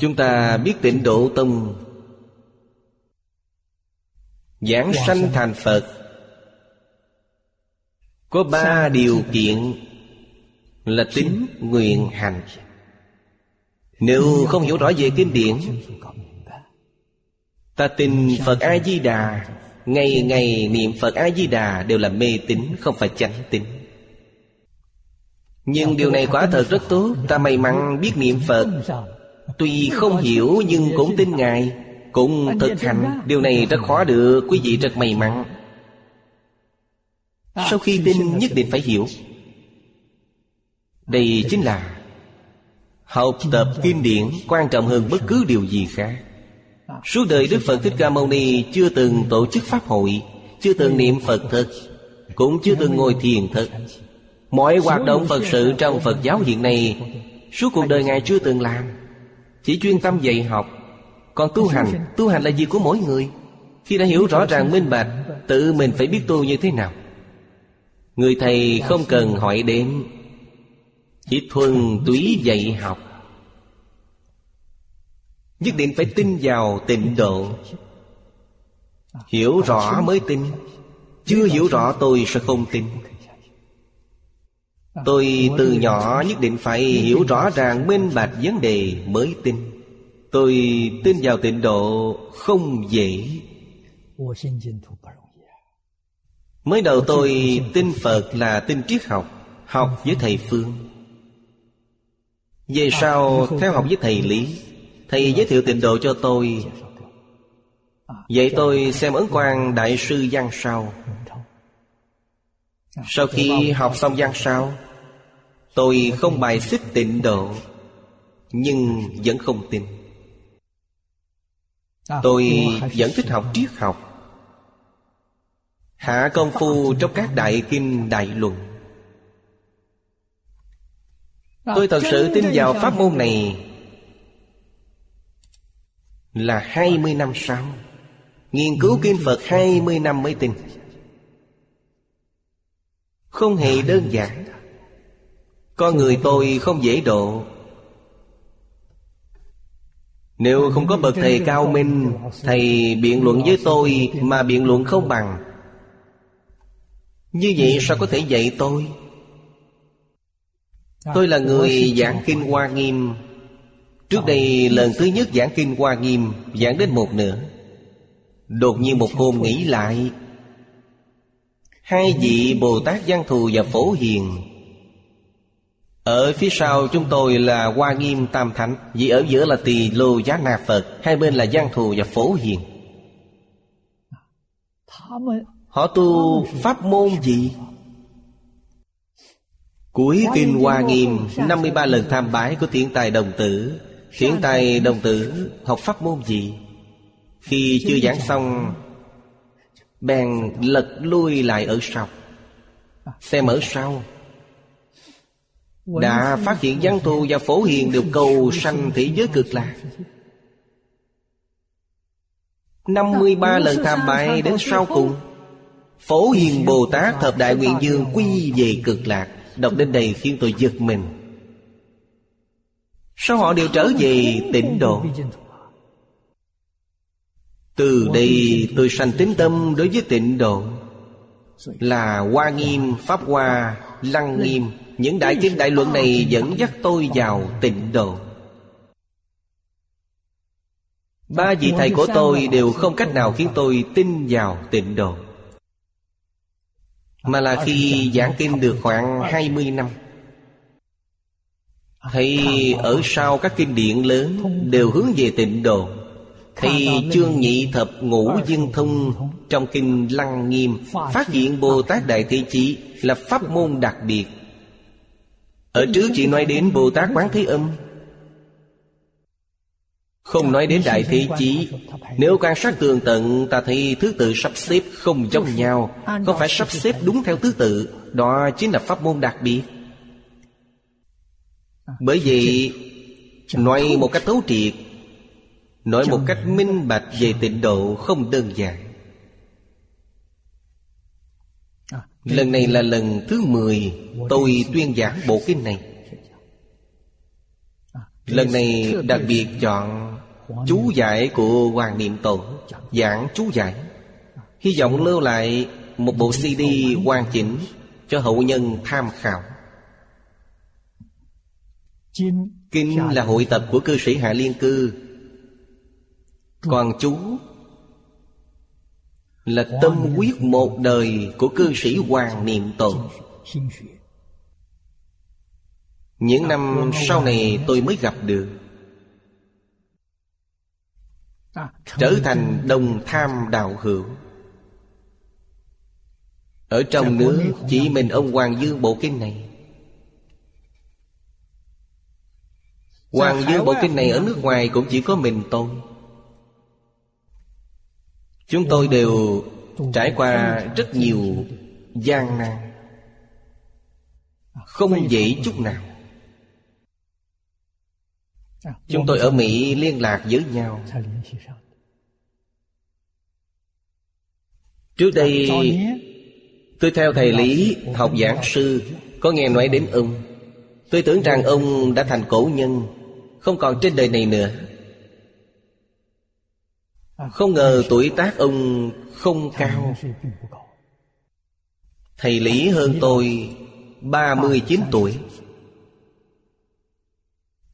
Chúng ta biết tịnh độ tông Giảng sanh thành Phật. Có ba điều kiện Là tính, nguyện, hành. Nếu không hiểu rõ về kinh điển Ta tin Phật A-di-đà Ngày ngày niệm Phật A-di-đà Đều là mê tín không phải chánh tín. Nhưng điều này quả thật rất tốt Ta may mắn biết niệm Phật. Tuy không hiểu nhưng cũng tin Ngài Cũng thực hành. Điều này rất khó được Quý vị rất may mắn. Sau khi tin nhất định phải hiểu Đây chính là Học tập kinh điển Quan trọng hơn bất cứ điều gì khác. Suốt đời Đức Phật Thích Ca Mâu Ni Chưa từng tổ chức Pháp hội Chưa từng niệm Phật thực Cũng chưa từng ngồi thiền thực. Mọi hoạt động Phật sự trong Phật giáo hiện nay Suốt cuộc đời Ngài chưa từng làm. Chỉ chuyên tâm dạy học còn tu hành Tu hành là gì của mỗi người. Khi đã hiểu rõ ràng, minh bạch, Tự mình phải biết tu như thế nào. Người thầy không cần hỏi đến Chỉ thuần túy dạy học. Nhất định phải tin vào tịnh độ. Hiểu rõ mới tin. Chưa hiểu rõ tôi sẽ không tin. Tôi từ nhỏ nhất định phải hiểu rõ ràng, minh bạch vấn đề mới tin. Tôi tin vào tịnh độ không dễ. Mới đầu tôi tin Phật là tin triết học Học với thầy Phương. Về sau, theo học với thầy Lý, Thầy giới thiệu tịnh độ cho tôi. Vậy tôi xem ấn quan Đại sư Giang Sao. Sau khi học xong Giang Sao, Tôi không bài xích tịnh độ, Nhưng vẫn không tin. Tôi vẫn thích học triết học. Hạ công phu trong các đại kinh đại luận. Tôi thật sự tin vào pháp môn này. Là hai mươi năm sau. Nghiên cứu kinh Phật hai mươi năm mới tin. Không hề đơn giản. con người tôi không dễ độ nếu không có bậc thầy cao minh, Thầy biện luận với tôi Mà biện luận không bằng. Như vậy sao có thể dạy tôi? Tôi là người giảng kinh Hoa Nghiêm. Trước đây lần thứ nhất giảng kinh Hoa Nghiêm, Giảng đến một nửa. Đột nhiên một hôm nghĩ lại, Hai vị Bồ Tát Văn Thù và Phổ Hiền ở phía sau chúng tôi là Hoa Nghiêm Tam Thánh, Vì ở giữa là Tỳ Lô Giá Na Phật, Hai bên là Giang Thù và Phổ Hiền Họ tu pháp môn gì? Cuối Kinh Hoa Nghiêm 53 lần tham bái của thiện tài đồng tử Thiện tài đồng tử học pháp môn gì? Khi chưa giảng xong, Bèn lật lui lại ở sau Xem ở sau đã phát hiện văn thù và phổ hiền đều cầu sanh thế giới cực lạc. 53 lần tham bại đến sau cùng. Phổ hiền Bồ Tát Thập Đại Nguyện Dương quy về cực lạc Đọc đến đây khiến tôi giật mình. Sao họ đều trở về tịnh độ? Từ đây tôi sanh tính tâm đối với tịnh độ. Là Hoa Nghiêm, Pháp Hoa, Lăng Nghiêm những đại kinh đại luận này dẫn dắt tôi vào tịnh độ. Ba vị thầy của tôi đều không cách nào khiến tôi tin vào tịnh độ. Mà là khi giảng kinh được khoảng 20 năm, Thầy ở sau các kinh điển lớn Đều hướng về tịnh độ. Thì chương nhị thập ngũ dân thông Trong kinh Lăng Nghiêm Phát hiện Bồ Tát Đại Thế Chí Là pháp môn đặc biệt. Ở trước chỉ nói đến Bồ Tát Quán Thế Âm. Không nói đến Đại Thế Chí. Nếu quan sát tường tận, Ta thấy thứ tự sắp xếp không giống nhau. Không phải sắp xếp đúng theo thứ tự? Đó chính là pháp môn đặc biệt. Bởi vì, Nói một cách thấu triệt, Nói một cách minh bạch về tịnh độ không đơn giản. Lần này là lần thứ 10 Tôi tuyên giảng bộ kinh này. Lần này đặc biệt chọn Chú giải của Hoàng Niệm Tổ Giảng chú giải. Hy vọng lưu lại một bộ CD hoàn chỉnh Cho hậu nhân tham khảo. Kinh là hội tập của cư sĩ Hạ Liên Cư. Còn chú là tâm quyết một đời của cư sĩ Hoàng Niệm Tổ Những năm sau này tôi mới gặp được. Trở thành đồng tham đạo hữu. Ở trong nước, chỉ mình ông Hoàng Dương bộ kinh này. Hoàng Dương bộ kinh này ở nước ngoài cũng chỉ có mình tôi. Chúng tôi đều trải qua rất nhiều gian nan. Không dễ chút nào. Chúng tôi ở Mỹ liên lạc với nhau. Trước đây, Tôi theo thầy Lý, học giảng sư, Có nghe nói đến ông. Tôi tưởng rằng ông đã thành cổ nhân, không còn trên đời này nữa. Không ngờ tuổi tác ông không cao. Thầy Lý hơn tôi 39 tuổi.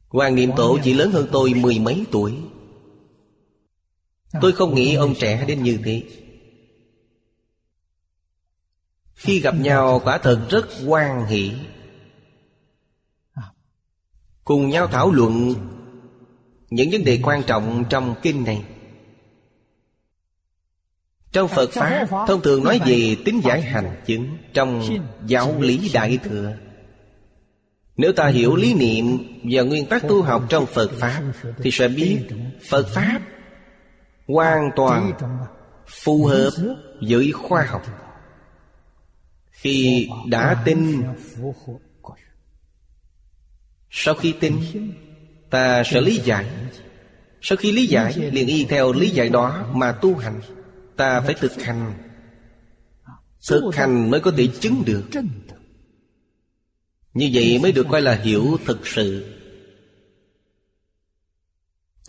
Hoàng Niệm Tổ chỉ lớn hơn tôi mười mấy tuổi. Tôi không nghĩ ông trẻ đến như thế. Khi gặp nhau, quả thật rất quan hỷ. Cùng nhau thảo luận Những vấn đề quan trọng trong kinh này. Trong Phật Pháp Thông thường nói về tính giải hành chứng. Trong giáo lý Đại Thừa. Nếu ta hiểu lý niệm Và nguyên tắc tu học trong Phật Pháp Thì sẽ biết Phật Pháp Hoàn toàn Phù hợp với khoa học. Khi đã tin sau khi tin Ta sẽ lý giải. Sau khi lý giải liền y theo lý giải đó Mà tu hành Ta phải thực hành. Thực hành mới có thể chứng được. Như vậy mới được coi là hiểu thực sự.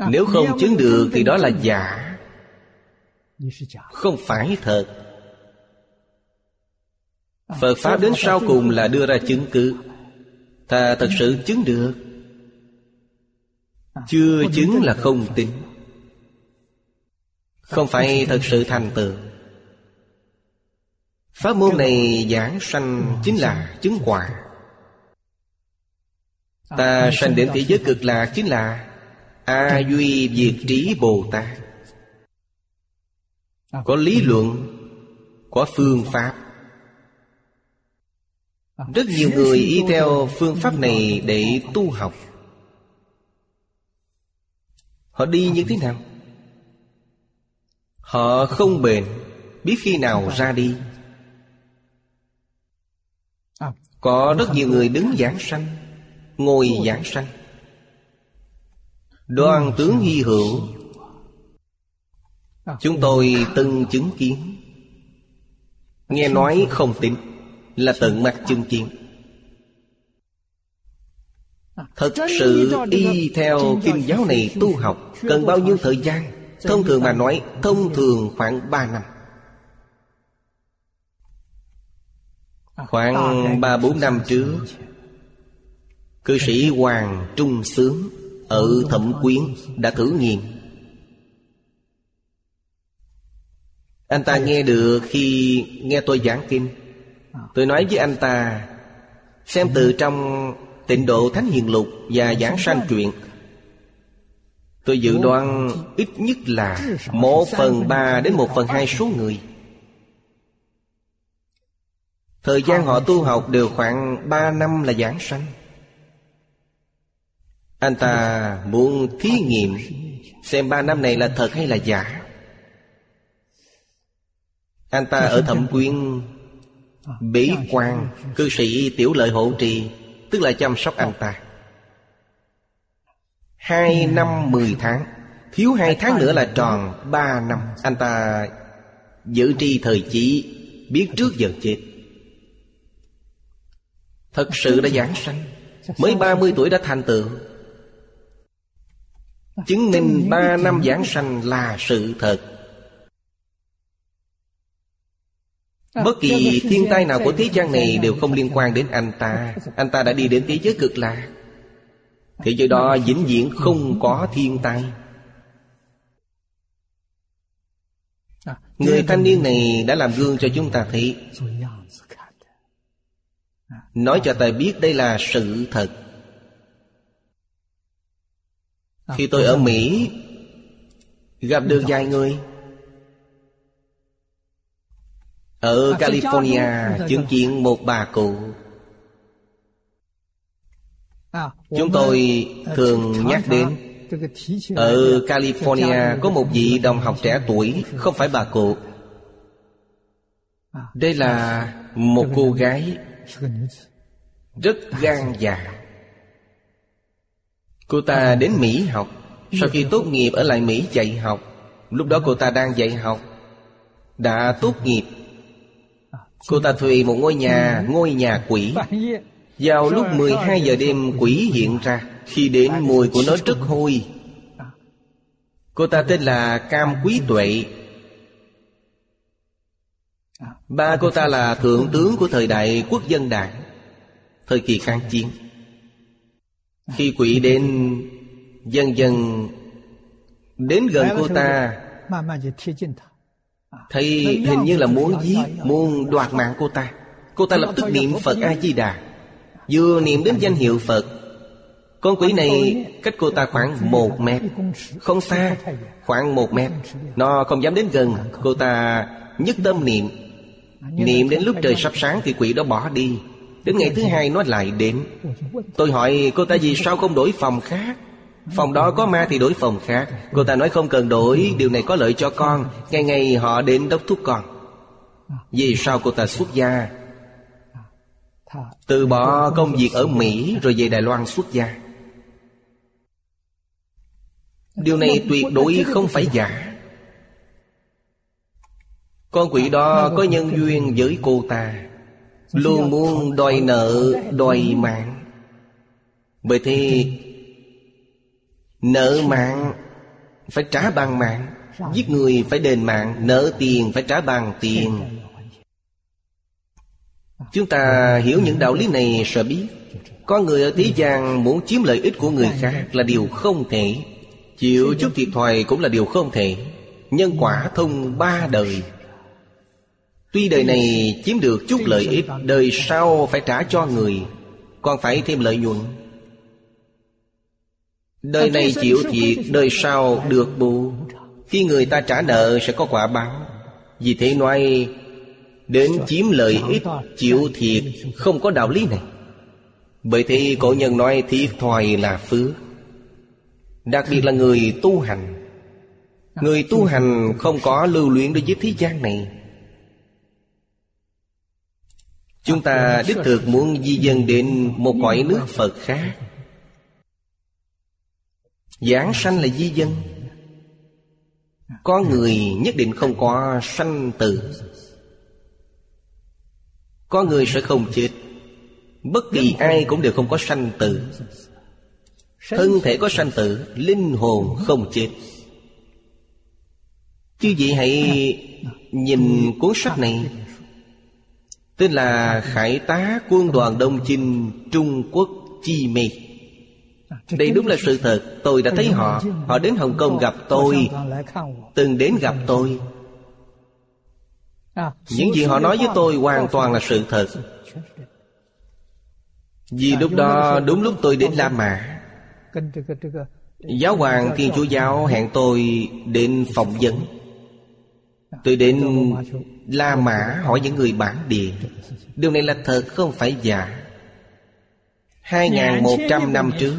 Nếu không chứng được thì đó là giả. Không phải thật. Phật Pháp đến sau cùng là đưa ra chứng cứ. Ta thật sự chứng được. Chưa chứng là không tin không phải thật sự thành tựu. Pháp môn này giảng sanh chính là chứng quả Ta sanh đến thế giới cực lạc chính là A Duy Diệt Trí Bồ Tát Có lý luận, Có phương pháp. Rất nhiều người y theo phương pháp này để tu học. Họ đi như thế nào? Họ không bền Biết khi nào ra đi? Có rất nhiều người đứng giảng sanh, Ngồi giảng sanh. Đoan tướng hy hữu, Chúng tôi từng chứng kiến. Nghe nói không tin Là tận mắt chứng kiến. Thật sự y theo kinh giáo này tu học Cần bao nhiêu thời gian? Thông thường mà nói Thông thường khoảng 3 năm. Khoảng 3-4 năm trước Cư sĩ Hoàng Trung Sướng Ở Thẩm Quyến đã thử nghiệm. Anh ta nghe được khi nghe tôi giảng kinh. Tôi nói với anh ta Xem từ trong tịnh độ Thánh Hiền Lục Và giảng sanh truyện Tôi dự đoán ít nhất là Một phần ba đến một phần hai số người. Thời gian họ tu học đều khoảng ba năm là giảng sanh. Anh ta muốn thí nghiệm Xem ba năm này là thật hay là giả. Anh ta ở thẩm quyến Bế quan Cư sĩ tiểu lợi hộ trì Tức là chăm sóc anh ta Hai năm mười tháng. Thiếu hai tháng nữa là tròn ba năm. Anh ta giữ tri thời chỉ Biết trước giờ chết. Thật sự đã giảng sanh. Mới 30 tuổi đã thành tựu. Chứng minh ba năm giảng sanh là sự thật. Bất kỳ thiên tai nào của thế gian này Đều không liên quan đến anh ta. Anh ta đã đi đến thế giới cực lạc Thế giới đó vĩnh viễn không có thiên tai. Người thanh niên này đã làm gương cho chúng ta thấy. Nói cho ta biết đây là sự thật. Khi tôi ở Mỹ, Gặp được vài người. Ở California chứng kiến một bà cụ. Chúng tôi thường nhắc đến, Ở California có một vị đồng học trẻ tuổi, Không phải bà cụ. Đây là một cô gái Rất gan dạ. Cô ta đến Mỹ học. Sau khi tốt nghiệp ở lại Mỹ dạy học, Lúc đó cô ta đang dạy học, Đã tốt nghiệp. Cô ta thuê một ngôi nhà Ngôi nhà quỷ. Vào lúc 12 giờ đêm, quỷ hiện ra. Khi đến mùi của nó rất hôi. Cô ta tên là Cam Quý Tuệ. Ba cô ta là thượng tướng của thời đại quốc dân đảng, Thời kỳ kháng chiến. Khi quỷ đến, Dần dần Đến gần cô ta, Thấy hình như là muốn giết, Muốn đoạt mạng cô ta. Cô ta lập tức niệm Phật A-di-đà Vừa niệm đến danh hiệu Phật, Con quỷ này cách cô ta khoảng một mét. Không xa, Khoảng một mét. Nó không dám đến gần, Cô ta nhất tâm niệm. Niệm đến lúc trời sắp sáng thì quỷ đó bỏ đi. Đến ngày thứ hai nó lại đến. Tôi hỏi, cô ta vì sao không đổi phòng khác? Phòng đó có ma thì đổi phòng khác. Cô ta nói, không cần đổi, Điều này có lợi cho con. Ngày ngày họ đến đốc thúc con. Vì sao cô ta xuất gia? Từ bỏ công việc ở Mỹ Rồi về Đài Loan xuất gia. Điều này tuyệt đối không phải giả. Con quỷ đó có nhân duyên với cô ta. Luôn muốn đòi nợ, đòi mạng. Bởi thế Nợ mạng Phải trả bằng mạng. Giết người phải đền mạng Nợ tiền phải trả bằng tiền. Chúng ta hiểu những đạo lý này sợ biết Có người ở thế gian muốn chiếm lợi ích của người khác là điều không thể. Chịu chút thiệt thòi cũng là điều không thể. Nhân quả thông ba đời. Tuy đời này chiếm được chút lợi ích, Đời sau phải trả cho người, Còn phải thêm lợi nhuận. Đời này chịu thiệt, Đời sau được bù. Khi người ta trả nợ sẽ có quả báo. Vì thế nói Đến chiếm lợi ích, Chịu thiệt, Không có đạo lý này. Bởi thế cổ nhân nói thiệt thòi là phước Đặc biệt là người tu hành. Người tu hành không có lưu luyện đối với thế gian này. Chúng ta đích thực, muốn di dân đến một cõi nước Phật khác. Giảng sanh là di dân. Có người nhất định không có sanh tử. Có người sẽ không chết. Bất kỳ ai cũng đều không có sanh tử. Thân thể có sanh tử, Linh hồn không chết. Chứ vị hãy nhìn cuốn sách này, Tên là Khải tá quân đoàn Đông Chinh, Trung Quốc, Chi Mê. Đây đúng là sự thật. Tôi đã thấy họ. Họ đến Hồng Kông gặp tôi, Từng đến gặp tôi. Những gì họ nói với tôi hoàn toàn là sự thật. Vì lúc đó, đúng lúc tôi đến La Mã, Giáo hoàng Thiên Chúa Giáo hẹn tôi đến phỏng vấn. Tôi đến La Mã hỏi những người bản địa, Điều này là thật không phải giả? 2.100 năm trước,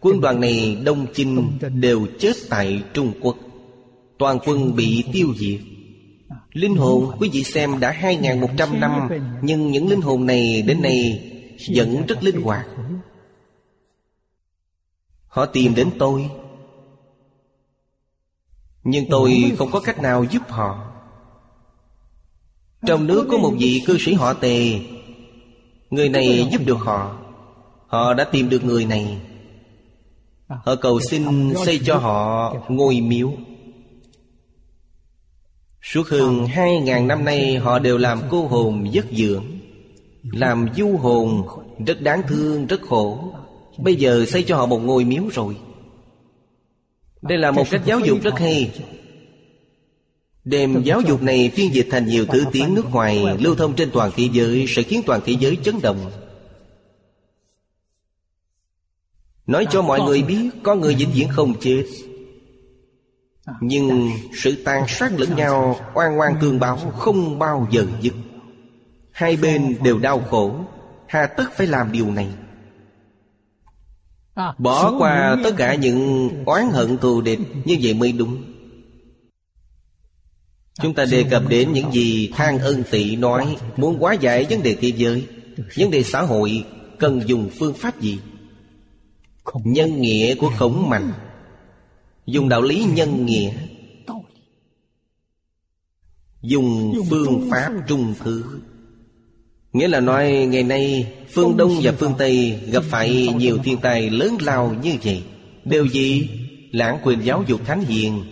Quân đoàn này Đông Chinh đều chết tại Trung Quốc. Toàn quân bị tiêu diệt. Linh hồn quý vị xem đã 2.100 năm, Nhưng những linh hồn này đến nay Vẫn rất linh hoạt. Họ tìm đến tôi. Nhưng tôi không có cách nào giúp họ. Trong nước có một vị cư sĩ họ tề. Người này giúp được họ. Họ đã tìm được người này. Họ cầu xin xây cho họ ngôi miếu. Suốt hơn hai ngàn năm nay Họ đều làm cô hồn giấc dưỡng Làm du hồn Rất đáng thương, rất khổ. Bây giờ xây cho họ một ngôi miếu rồi. Đây là một cách giáo dục rất hay. Đem giáo dục này phiên dịch thành nhiều thứ tiếng nước ngoài Lưu thông trên toàn thế giới Sẽ khiến toàn thế giới chấn động. Nói cho mọi người biết Có người vĩnh viễn không chết Nhưng sự tàn sát lẫn nhau Oan oan tương báo Không bao giờ dứt. Hai bên đều đau khổ. Hà tất phải làm điều này. Bỏ qua tất cả những oán hận thù địch Như vậy mới đúng. Chúng ta đề cập đến những gì Thang ân tị nói Muốn hóa giải vấn đề thế giới Vấn đề xã hội Cần dùng phương pháp gì? Nhân nghĩa của khổng mạnh Dùng đạo lý nhân nghĩa. Dùng phương pháp trung thứ. Nghĩa là nói ngày nay, Phương Đông và phương Tây Gặp phải nhiều thiên tai lớn lao như vậy. Đều gì? Lãng quyền giáo dục thánh hiền.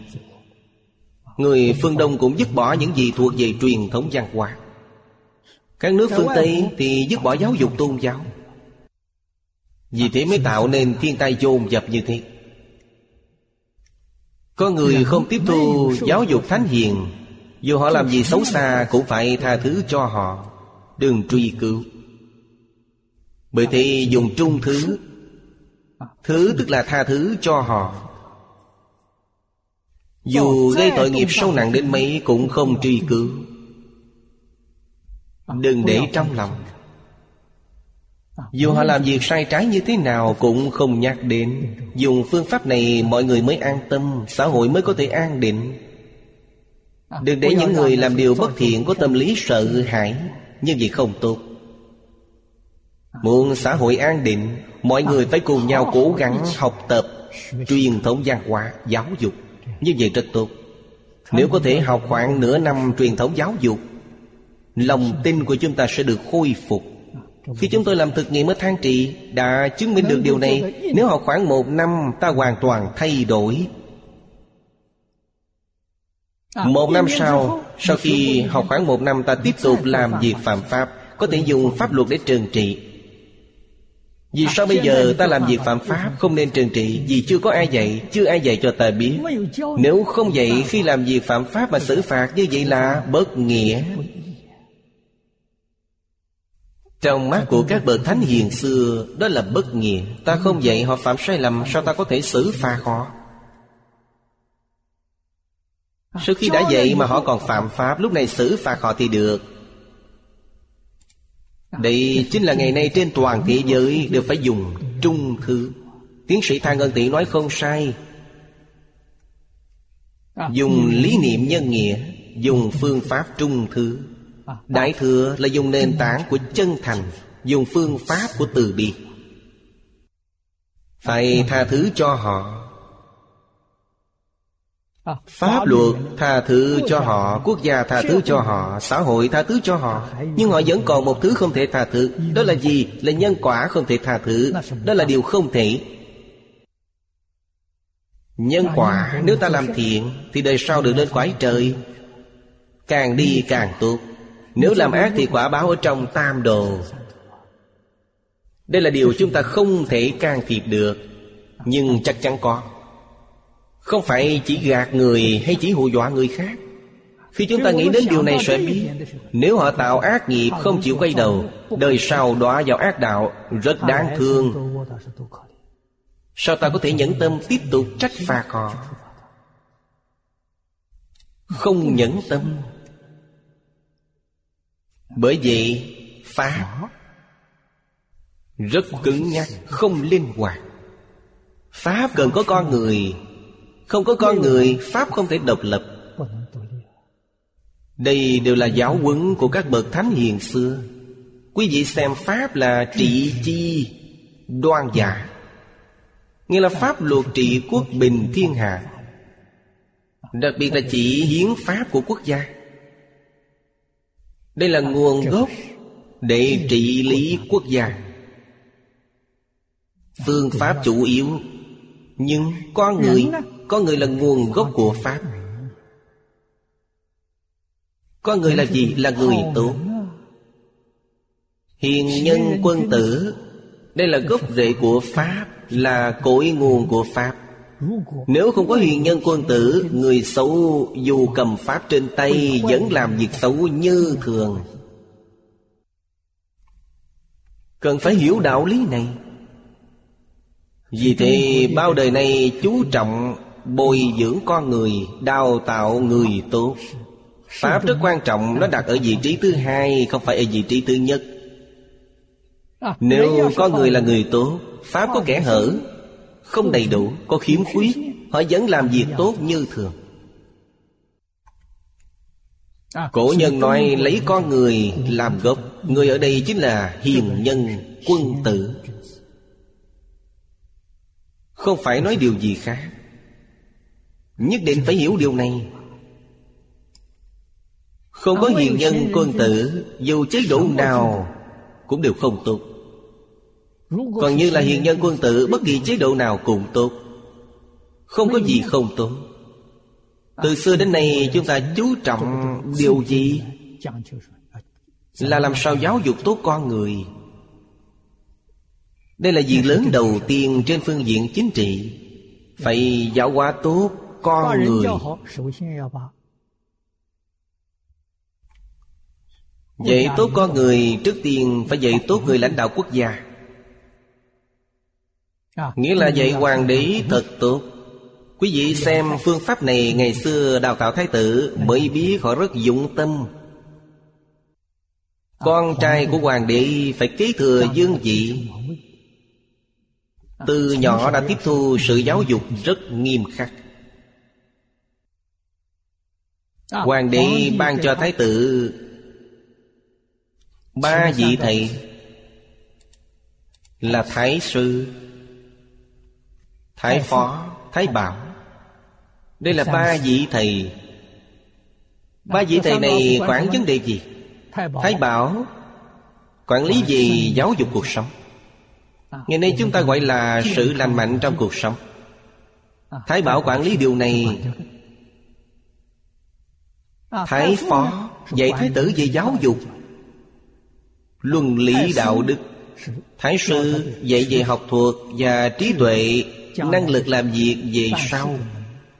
Người phương Đông cũng dứt bỏ những gì thuộc về truyền thống văn hóa. Các nước phương Tây thì dứt bỏ giáo dục tôn giáo. Vì thế mới tạo nên thiên tai dồn dập như thế. Có người không tiếp thu giáo dục thánh hiền. Dù họ làm gì xấu xa cũng phải tha thứ cho họ. Đừng truy cứu. Bởi thế dùng trung thứ. Thứ tức là tha thứ cho họ. Dù gây tội nghiệp sâu nặng đến mấy Cũng không truy cứu. Đừng để trong lòng dù họ làm việc sai trái như thế nào Cũng không nhắc đến. Dùng phương pháp này mọi người mới an tâm Xã hội mới có thể an định. Đừng để những người làm điều bất thiện Có tâm lý sợ hãi như vậy không tốt. Muốn xã hội an định Mọi người phải cùng nhau cố gắng học tập Truyền thống văn hóa, giáo dục. Như vậy rất tốt. Nếu có thể học khoảng nửa năm truyền thống giáo dục Lòng tin của chúng ta sẽ được khôi phục. Khi chúng tôi làm thực nghiệm ở Thang Trị Đã chứng minh được điều này. Nếu học khoảng một năm Ta hoàn toàn thay đổi. Một năm sau Sau khi học khoảng một năm ta tiếp tục làm việc phạm pháp Có thể dùng pháp luật để trừng trị. Vì sao bây giờ ta làm việc phạm pháp. Không nên trừng trị? Vì chưa có ai dạy Chưa ai dạy cho ta biết. Nếu không dạy khi làm việc phạm pháp Mà xử phạt như vậy là bất nghĩa Trong mắt của các bậc thánh hiền xưa Đó là bất nghĩa Ta không dạy họ phạm sai lầm Sao ta có thể xử phạt họ? Sau khi đã dạy mà họ còn phạm pháp Lúc này xử phạt họ thì được. Đây chính là ngày nay trên toàn thế giới Đều phải dùng trung thư. Tiến sĩ Thang Ngân Tỷ nói không sai. Dùng lý niệm nhân nghĩa Dùng phương pháp trung thư Đại thừa là dùng nền tảng của chân thành, Dùng phương pháp của từ bi. Phải tha thứ cho họ. Pháp luật tha thứ cho họ, Quốc gia tha thứ cho họ, Xã hội tha thứ cho họ. Nhưng họ vẫn còn một thứ không thể tha thứ. Đó là gì? Là nhân quả không thể tha thứ. Đó là điều không thể. Nhân quả, nếu ta làm thiện, Thì đời sau được lên quái trời. Càng đi càng tốt. Nếu làm ác thì quả báo ở trong tam đồ. Đây là điều chúng ta không thể can thiệp được, Nhưng chắc chắn có. Không phải chỉ gạt người hay chỉ hù dọa người khác. Khi chúng ta nghĩ đến điều này sẽ biết, Nếu họ tạo ác nghiệp không chịu quay đầu, Đời sau đọa vào ác đạo Rất đáng thương. Sao ta có thể nhẫn tâm tiếp tục trách phạt họ? Không nhẫn tâm. Bởi vậy Pháp Rất cứng nhắc Không linh hoạt. Pháp cần có con người Không có con người Pháp không thể độc lập. Đây đều là giáo huấn của các bậc thánh hiền xưa. Quý vị xem Pháp là trị chi Đoan giả. Nghĩa là pháp luật trị quốc bình thiên hạ. Đặc biệt là chỉ hiến pháp của quốc gia Đây là nguồn gốc Để trị lý quốc gia. Phương pháp chủ yếu Nhưng con người Con người là nguồn gốc của Pháp. Con người là gì? Là người tốt. Hiền nhân quân tử. Đây là gốc rễ của Pháp là cội nguồn của Pháp nếu không có hiền nhân quân tử, Người xấu dù cầm Pháp trên tay Vẫn làm việc xấu như thường. Cần phải hiểu đạo lý này. Vì thế, bao đời này chú trọng Bồi dưỡng con người, Đào tạo người tốt. Pháp rất quan trọng, Nó đặt ở vị trí thứ hai, Không phải ở vị trí thứ nhất. Nếu có người là người tốt, Pháp có kẻ hở không đầy đủ, có khiếm khuyết Họ vẫn làm việc tốt như thường. Cổ nhân nói lấy con người làm gốc Người ở đây chính là hiền nhân quân tử. Không phải nói điều gì khác. Nhất định phải hiểu điều này. Không có hiền nhân quân tử Dù chế độ nào Cũng đều không tốt còn như là hiền nhân quân tử Bất kỳ chế độ nào cũng tốt. Không có gì không tốt. Từ xưa đến nay chúng ta chú trọng điều gì? Là làm sao giáo dục tốt con người? Đây là việc lớn đầu tiên trên phương diện chính trị. Phải giáo hóa tốt con người. Dạy tốt con người Trước tiên phải dạy tốt người lãnh đạo quốc gia Nghĩa là dạy hoàng đế thật tốt Quý vị xem phương pháp này ngày xưa đào tạo thái tử Mới biết họ rất dụng tâm. À, Con trai của hoàng đế phải kế thừa dương vị. Từ nhỏ đã tiếp thu sự giáo dục rất nghiêm khắc. À, Hoàng đế ban cho thái tử Ba vị thầy Là thái sư Thái Phó, Thái Bảo. Đây là ba vị thầy. Ba vị thầy này quản vấn đề gì? Thái Bảo. Quản lý về giáo dục cuộc sống. À, Ngày nay chúng ta gọi là sự lành mạnh trong cuộc sống. À, Thái Bảo quản lý điều này. à, Thái Phó dạy Thái tử về giáo dục. Luân lý đạo đức. Thái sư dạy về học thuật và trí tuệ Năng lực làm việc về sau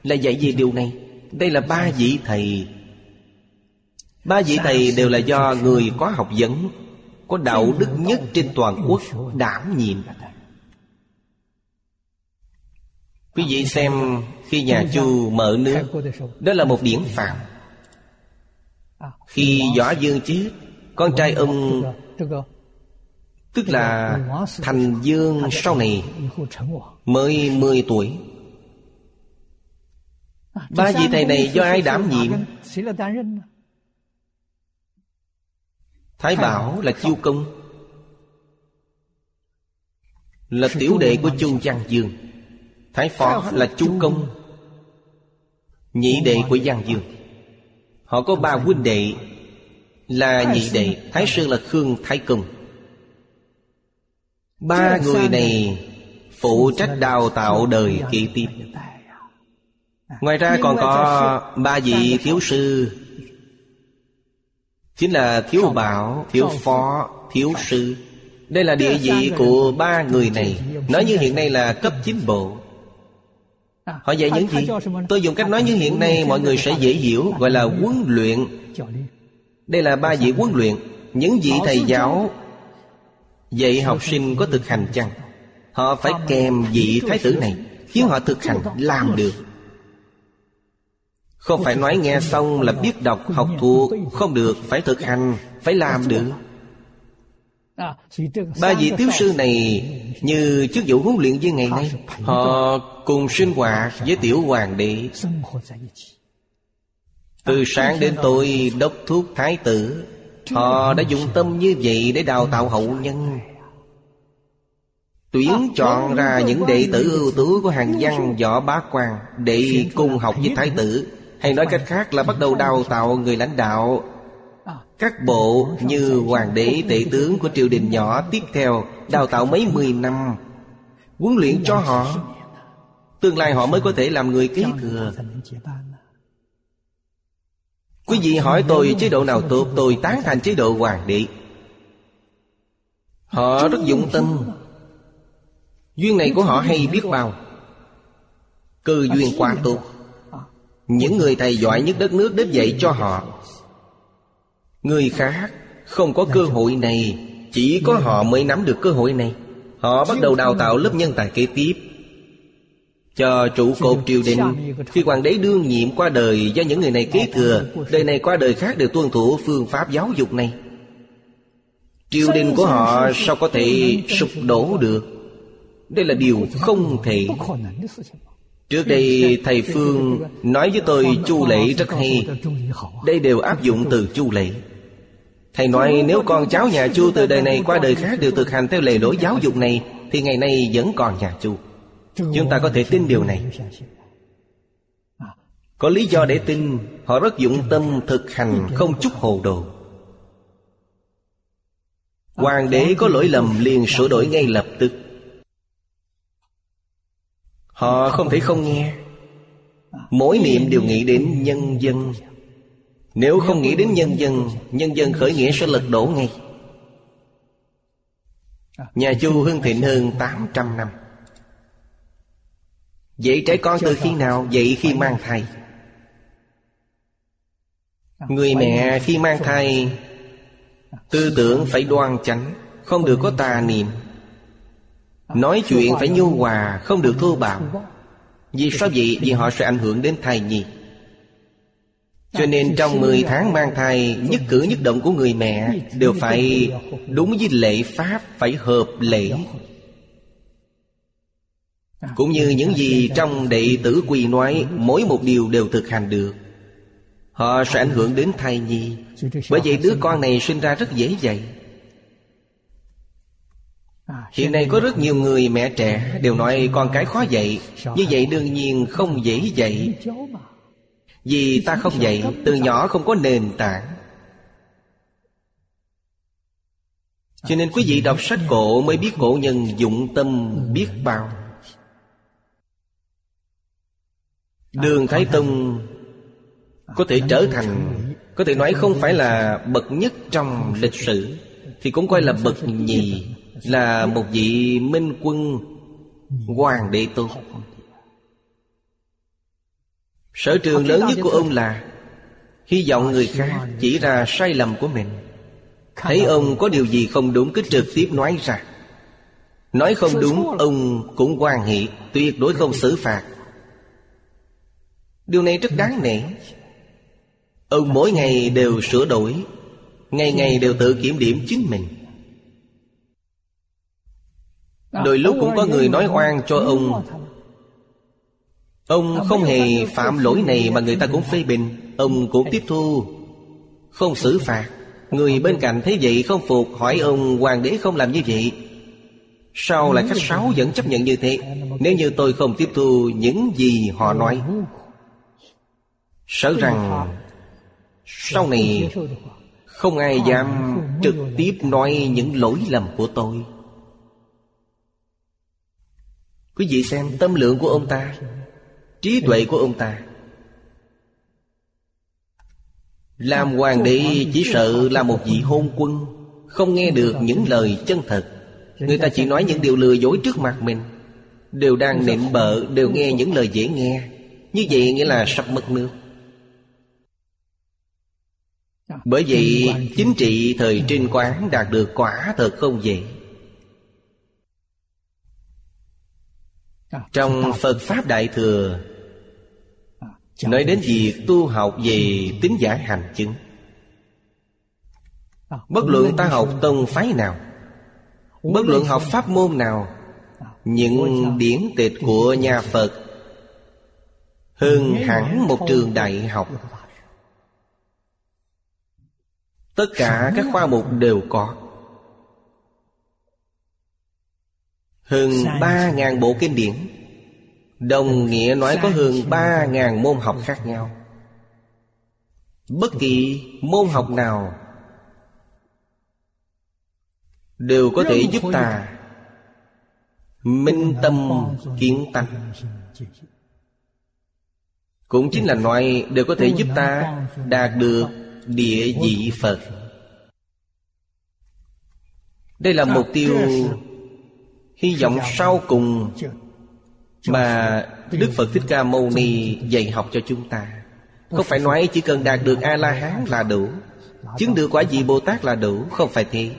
Là dạy về điều này. Đây là ba vị thầy. Ba vị thầy đều là do người có học vấn Có đạo đức nhất trên toàn quốc đảm nhiệm. Quý vị xem khi nhà Chu mở nước Đó là một điển phạm Khi Võ Dương chết Con trai ông Tức là Thành Dương sau này Mới 10 tuổi. Ba vị thầy này do ai đảm nhiệm? Thái Bảo là Chiêu Công, Là tiểu đệ của Chu Giang Dương. Thái Phó là chú Công, Nhị đệ của Giang Dương. Họ có ba huynh đệ Là nhị đệ, Thái Sư là Khương, Thái Công. Ba người này phụ trách đào tạo đời kế tiếp Ngoài ra còn có ba vị thiếu sư. Chính là thiếu bảo, thiếu phó, thiếu sư. Đây là địa vị của ba người này. Nói như hiện nay là cấp chính bộ. Họ dạy những gì? Tôi dùng cách nói như hiện nay mọi người sẽ dễ hiểu Gọi là huấn luyện. Đây là ba vị huấn luyện. Những vị thầy giáo Vậy học sinh có thực hành chăng? Họ phải kèm vị thái tử này Khiến họ thực hành làm được. Không phải nói nghe xong là biết đọc học thuộc Không được, phải thực hành, phải làm được. Ba vị tiểu sư này Như chức vụ huấn luyện viên ngày nay Họ cùng sinh hoạt với tiểu hoàng đế. Từ sáng đến tối đốc thuốc thái tử Họ đã dùng tâm như vậy để đào tạo hậu nhân. Tuyển chọn ra những đệ tử ưu tú của hàng văn võ bá quan Để cùng học với thái tử. Hay nói cách khác là bắt đầu đào tạo người lãnh đạo. Các bộ như hoàng đế, tể tướng của triều đình nhỏ tiếp theo đào tạo mấy mười năm. Huấn luyện cho họ, tương lai họ mới có thể làm người kế thừa. Quý vị hỏi tôi chế độ nào tốt, Tôi tán thành chế độ hoàng đế. Họ rất dụng tâm. Duyên này của họ hay biết bao. Cơ duyên quá tốt. Những người thầy giỏi nhất đất nước đến dạy cho họ. Người khác không có cơ hội này, Chỉ có họ mới nắm được cơ hội này. Họ bắt đầu đào tạo lớp nhân tài kế tiếp cho trụ cột triều đình. khi hoàng đế đương nhiệm qua đời do những người này kế thừa đời này qua đời khác đều tuân thủ phương pháp giáo dục này. Triều đình của họ sao có thể sụp đổ được? Đây là điều không thể. Trước đây thầy Phương nói với tôi chu lễ rất hay. Đây đều áp dụng từ chu lễ. Thầy nói nếu con cháu nhà chu từ đời này qua đời khác Đều thực hành theo lề lối giáo dục này Thì ngày nay vẫn còn nhà chu. Chúng ta có thể tin điều này. Có lý do để tin, Họ rất dụng tâm thực hành, không chút hồ đồ. Hoàng đế có lỗi lầm, liền sửa đổi ngay lập tức. Họ không thể không nghe. Mỗi niệm đều nghĩ đến nhân dân. Nếu không nghĩ đến nhân dân Nhân dân khởi nghĩa sẽ lật đổ ngay. Nhà Chu hưng thịnh hơn 800 năm. Dạy trẻ con từ khi nào? Dạy khi mang thai? Người mẹ khi mang thai Tư tưởng phải đoan chánh Không được có tà niệm. Nói chuyện phải nhu hòa Không được thô bạo. Vì sao vậy? Vì họ sẽ ảnh hưởng đến thai nhi. Cho nên trong 10 tháng mang thai Nhất cử nhất động của người mẹ Đều phải đúng với lễ pháp Phải hợp lễ cũng như những gì trong đệ tử quỳ nói, mỗi một điều đều thực hành được. Họ sẽ ảnh hưởng đến thai nhi, bởi vậy đứa con này sinh ra rất dễ dạy. Hiện nay có rất nhiều người mẹ trẻ đều nói con cái khó dạy, như vậy đương nhiên không dễ dạy. Vì ta không dạy, từ nhỏ không có nền tảng. Cho nên quý vị đọc sách cổ mới biết cổ nhân dụng tâm biết bao. Đường Thái Tông Có thể trở thành Có thể nói không phải là bậc nhất trong lịch sử Thì cũng coi là bậc nhì Là một vị minh quân Hoàng đế tốt Sở trường lớn nhất của ông là Hy vọng người khác chỉ ra sai lầm của mình. Thấy ông có điều gì không đúng cứ trực tiếp nói ra. Nói không đúng ông cũng quan hệ Tuyệt đối không xử phạt Điều này rất đáng nể. Ông mỗi ngày đều sửa đổi, Ngày ngày đều tự kiểm điểm chính mình. Đôi lúc cũng có người nói oan cho ông. Ông không hề phạm lỗi này mà người ta cũng phê bình, Ông cũng tiếp thu. Không xử phạt, Người bên cạnh thấy vậy không phục, Hỏi ông hoàng đế không làm như vậy. Sao lại khách sáo vẫn chấp nhận như thế, Nếu như tôi không tiếp thu những gì họ nói. Sợ rằng Sau này Không ai dám trực tiếp nói những lỗi lầm của tôi. Quý vị xem tâm lượng của ông ta Trí tuệ của ông ta. Làm hoàng đế chỉ sợ là một vị hôn quân Không nghe được những lời chân thật. Người ta chỉ nói những điều lừa dối trước mặt mình Đều đang nịnh bợ Đều nghe những lời dễ nghe. Như vậy nghĩa là sắp mất nước Bởi vậy chính trị thời trinh quán đạt được quả thật không dễ. Trong Phật Pháp Đại Thừa Nói đến việc tu học về tính giải hành chứng. Bất luận ta học tông phái nào Bất luận học pháp môn nào Những điển tịch của nhà Phật Hơn hẳn một trường đại học Tất cả các khoa mục đều có. Hơn ba ngàn bộ kinh điển. Đồng nghĩa nói có hơn ba ngàn môn học khác nhau. Bất kỳ môn học nào Đều có thể giúp ta Minh tâm kiến tánh Cũng chính là nói Đều có thể giúp ta Đạt được địa vị Phật. Đây là mục tiêu Hy vọng sau cùng Mà Đức Phật Thích Ca Mâu Ni dạy học cho chúng ta. Không phải nói chỉ cần đạt được A-la-hán là đủ, Chứng được quả vị Bồ Tát là đủ? Không phải thế.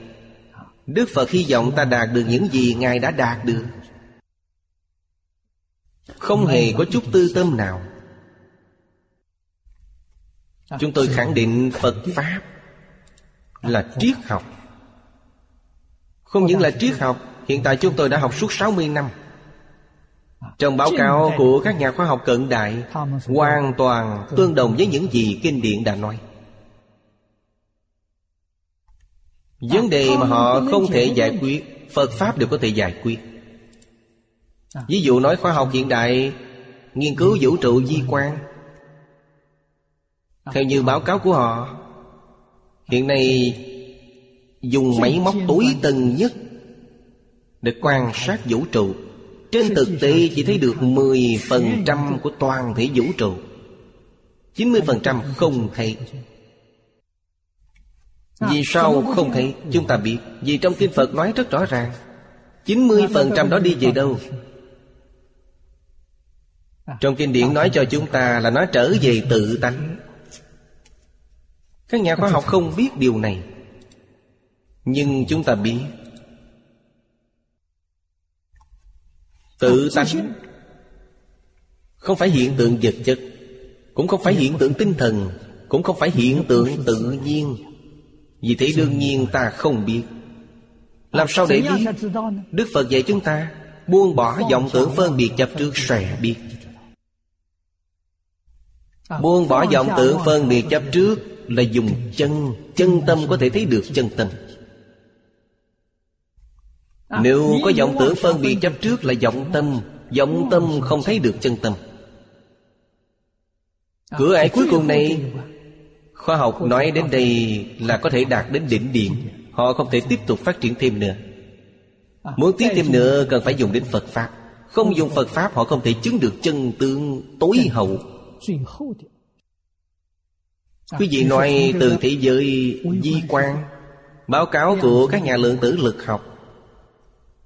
Đức Phật hy vọng ta đạt được những gì Ngài đã đạt được. Không hề có chút tư tâm nào. Chúng tôi khẳng định Phật Pháp Là triết học. Không những là triết học Hiện tại chúng tôi đã học suốt 60 năm. Trong báo cáo của các nhà khoa học cận đại Hoàn toàn tương đồng với những gì kinh điển đã nói. Vấn đề mà họ không thể giải quyết Phật Pháp đều có thể giải quyết. Ví dụ nói khoa học hiện đại Nghiên cứu vũ trụ di quan Theo như báo cáo của họ Hiện nay Dùng máy móc tối tân nhất Để quan sát vũ trụ. Trên thực tế chỉ thấy được 10% của toàn thể vũ trụ. 90% không thấy vì sao không thấy Chúng ta biết. Vì trong Kinh Phật nói rất rõ ràng 90% đó đi về đâu? Trong kinh điển nói cho chúng ta là nó trở về tự tánh Các nhà khoa học không biết điều này. Nhưng chúng ta biết. Tự tánh Không phải hiện tượng vật chất Cũng không phải hiện tượng tinh thần Cũng không phải hiện tượng tự nhiên. Vì thế đương nhiên ta không biết. Làm sao để biết? Đức Phật dạy chúng ta Buông bỏ vọng tưởng phân biệt chấp trước sẽ biết. Buông bỏ vọng tưởng phân biệt chấp trước Là dùng chân Chân tâm có thể thấy được chân tâm. Nếu có vọng tưởng phân biệt chấp trước là vọng tâm Vọng tâm không thấy được chân tâm. Cửa ải cuối cùng này Khoa học nói đến đây là có thể đạt đến đỉnh điểm Họ không thể tiếp tục phát triển thêm nữa. Muốn tiếp thêm nữa cần phải dùng đến Phật Pháp. Không dùng Phật Pháp họ không thể chứng được chân tướng tối hậu Quý vị nói từ thế giới di quan Báo cáo của các nhà lượng tử lực học.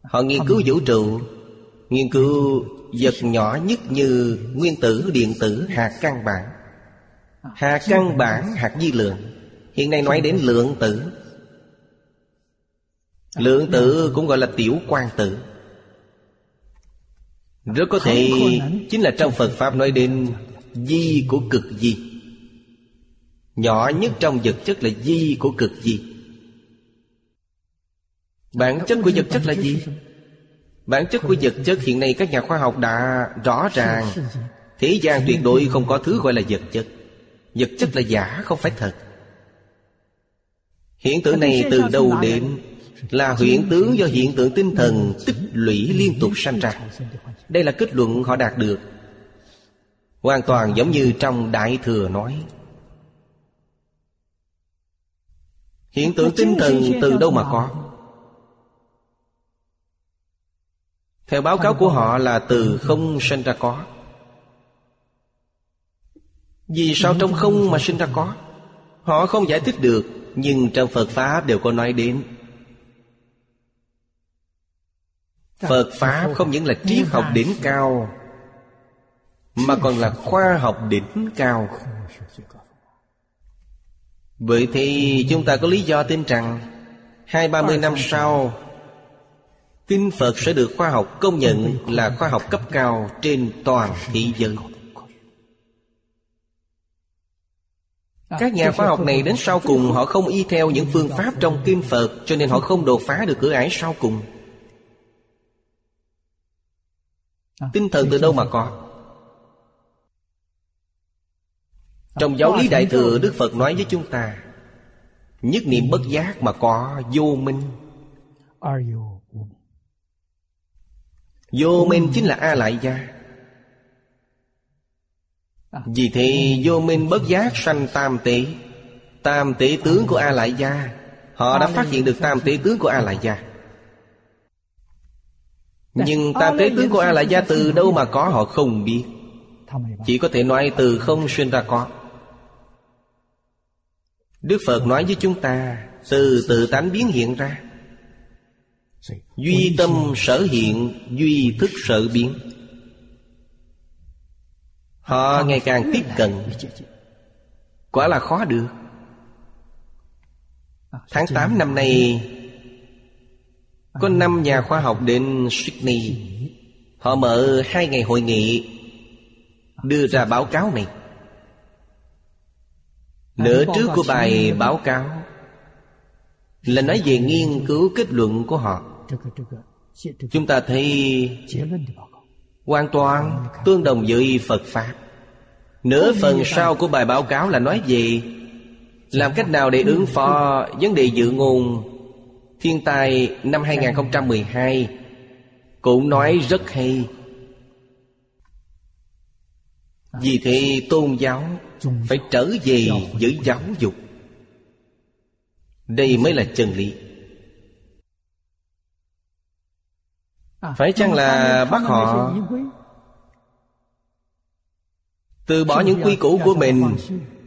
Họ nghiên cứu vũ trụ Nghiên cứu vật nhỏ nhất như nguyên tử, điện tử, hạt căn bản. Hạt căn bản hạt di lượng. Hiện nay nói đến lượng tử. Lượng tử cũng gọi là tiểu quan tử. Rất có thể Chính là trong Phật Pháp nói đến Di của cực di Nhỏ nhất trong vật chất là di của cực di. Bản chất của vật chất là gì? Bản chất của vật chất hiện nay các nhà khoa học đã rõ ràng. Thế gian tuyệt đối không có thứ gọi là vật chất. Vật chất là giả, không phải thật. Hiện tượng này từ đầu đến? Là hiện tướng do hiện tượng tinh thần tích lũy liên tục sanh ra. Đây là kết luận họ đạt được. Hoàn toàn giống như trong Đại Thừa nói. Hiện tượng tinh thần từ đâu mà có? Theo báo cáo của họ là từ không sinh ra có. Vì sao trong không mà sinh ra có? Họ không giải thích được Nhưng trong Phật Pháp đều có nói đến. Phật Pháp không những là triết học đỉnh cao Mà còn là khoa học đỉnh cao Vậy thì chúng ta có lý do tin rằng Hai ba mươi năm sau Kinh Phật sẽ được khoa học công nhận là khoa học cấp cao trên toàn thế giới. Các nhà khoa học này đến sau cùng họ không y theo những phương pháp trong Kinh Phật, Cho nên họ không đột phá được cửa ải sau cùng. Tinh thần từ đâu mà có? Trong giáo lý Đại Thừa Đức Phật nói với chúng ta Nhất niệm bất giác mà có vô minh. Vô minh chính là A Lại Gia. Vì thế vô minh bất giác sanh tam tỷ Tam tỷ tướng của A Lại Gia Họ đã phát hiện được tam tỷ tướng của A Lại Gia. Nhưng tam tỷ tướng của A Lại Gia từ đâu mà có họ không biết. Chỉ có thể nói từ không sinh ra có Đức Phật nói với chúng ta, Từ tự tánh biến hiện ra. Duy tâm sở hiện, Duy thức sở biến. Họ ngày càng tiếp cận. Quả là khó được. Tháng 8 năm nay, Có năm nhà khoa học đến Sydney. Họ mở hai ngày hội nghị, Đưa ra báo cáo này. Nửa trước của bài báo cáo Là nói về nghiên cứu kết luận của họ. Chúng ta thấy Hoàn toàn tương đồng với Phật Pháp. Nửa phần sau của bài báo cáo là nói về Làm cách nào để ứng phó vấn đề dự ngôn Thiên tai năm 2012 Cũng nói rất hay. Vì thế tôn giáo phải trở về với giáo dục. Đây mới là chân lý. Phải chăng là bắt họ Từ bỏ những quy củ của mình,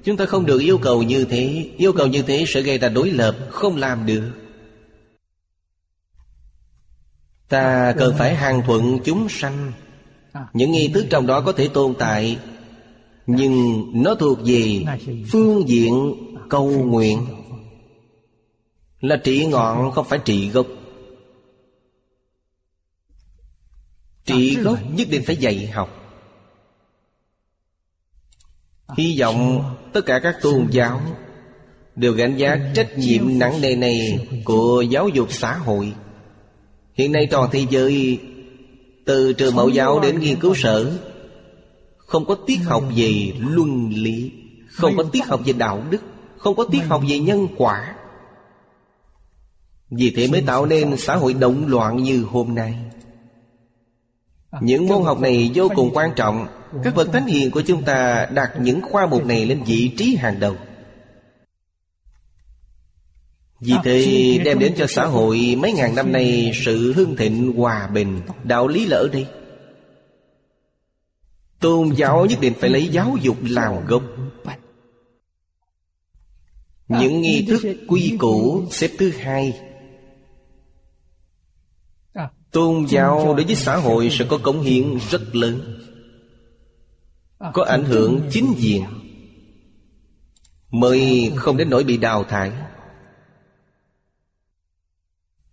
Chúng ta không được yêu cầu như thế? Yêu cầu như thế sẽ gây ra đối lập, Không làm được. Ta cần phải hàng thuận chúng sanh. Những nghi thức trong đó có thể tồn tại. Nhưng nó thuộc về phương diện cầu nguyện. Là trị ngọn không phải trị gốc. Trị gốc nhất định phải dạy học. Hy vọng tất cả các tôn giáo Đều gánh giá trách nhiệm nặng nề này Của giáo dục xã hội. Hiện nay toàn thế giới, Từ trường mẫu giáo đến nghiên cứu sở không có tiết học về luân lý, Không có tiết học về đạo đức, Không có tiết học về nhân quả. Vì thế mới tạo nên xã hội động loạn như hôm nay. Những môn học này vô cùng quan trọng. Các bậc thánh hiền của chúng ta đặt những khoa mục này lên vị trí hàng đầu. Vì thế đem đến cho xã hội mấy ngàn năm nay sự hưng thịnh hòa bình, Đạo lý là ở đây. Tôn giáo nhất định phải lấy giáo dục làm gốc. Những nghi thức quy củ xếp thứ hai. Tôn giáo đối với xã hội sẽ có cống hiến rất lớn, Có ảnh hưởng chính diện, Mới không đến nỗi bị đào thải.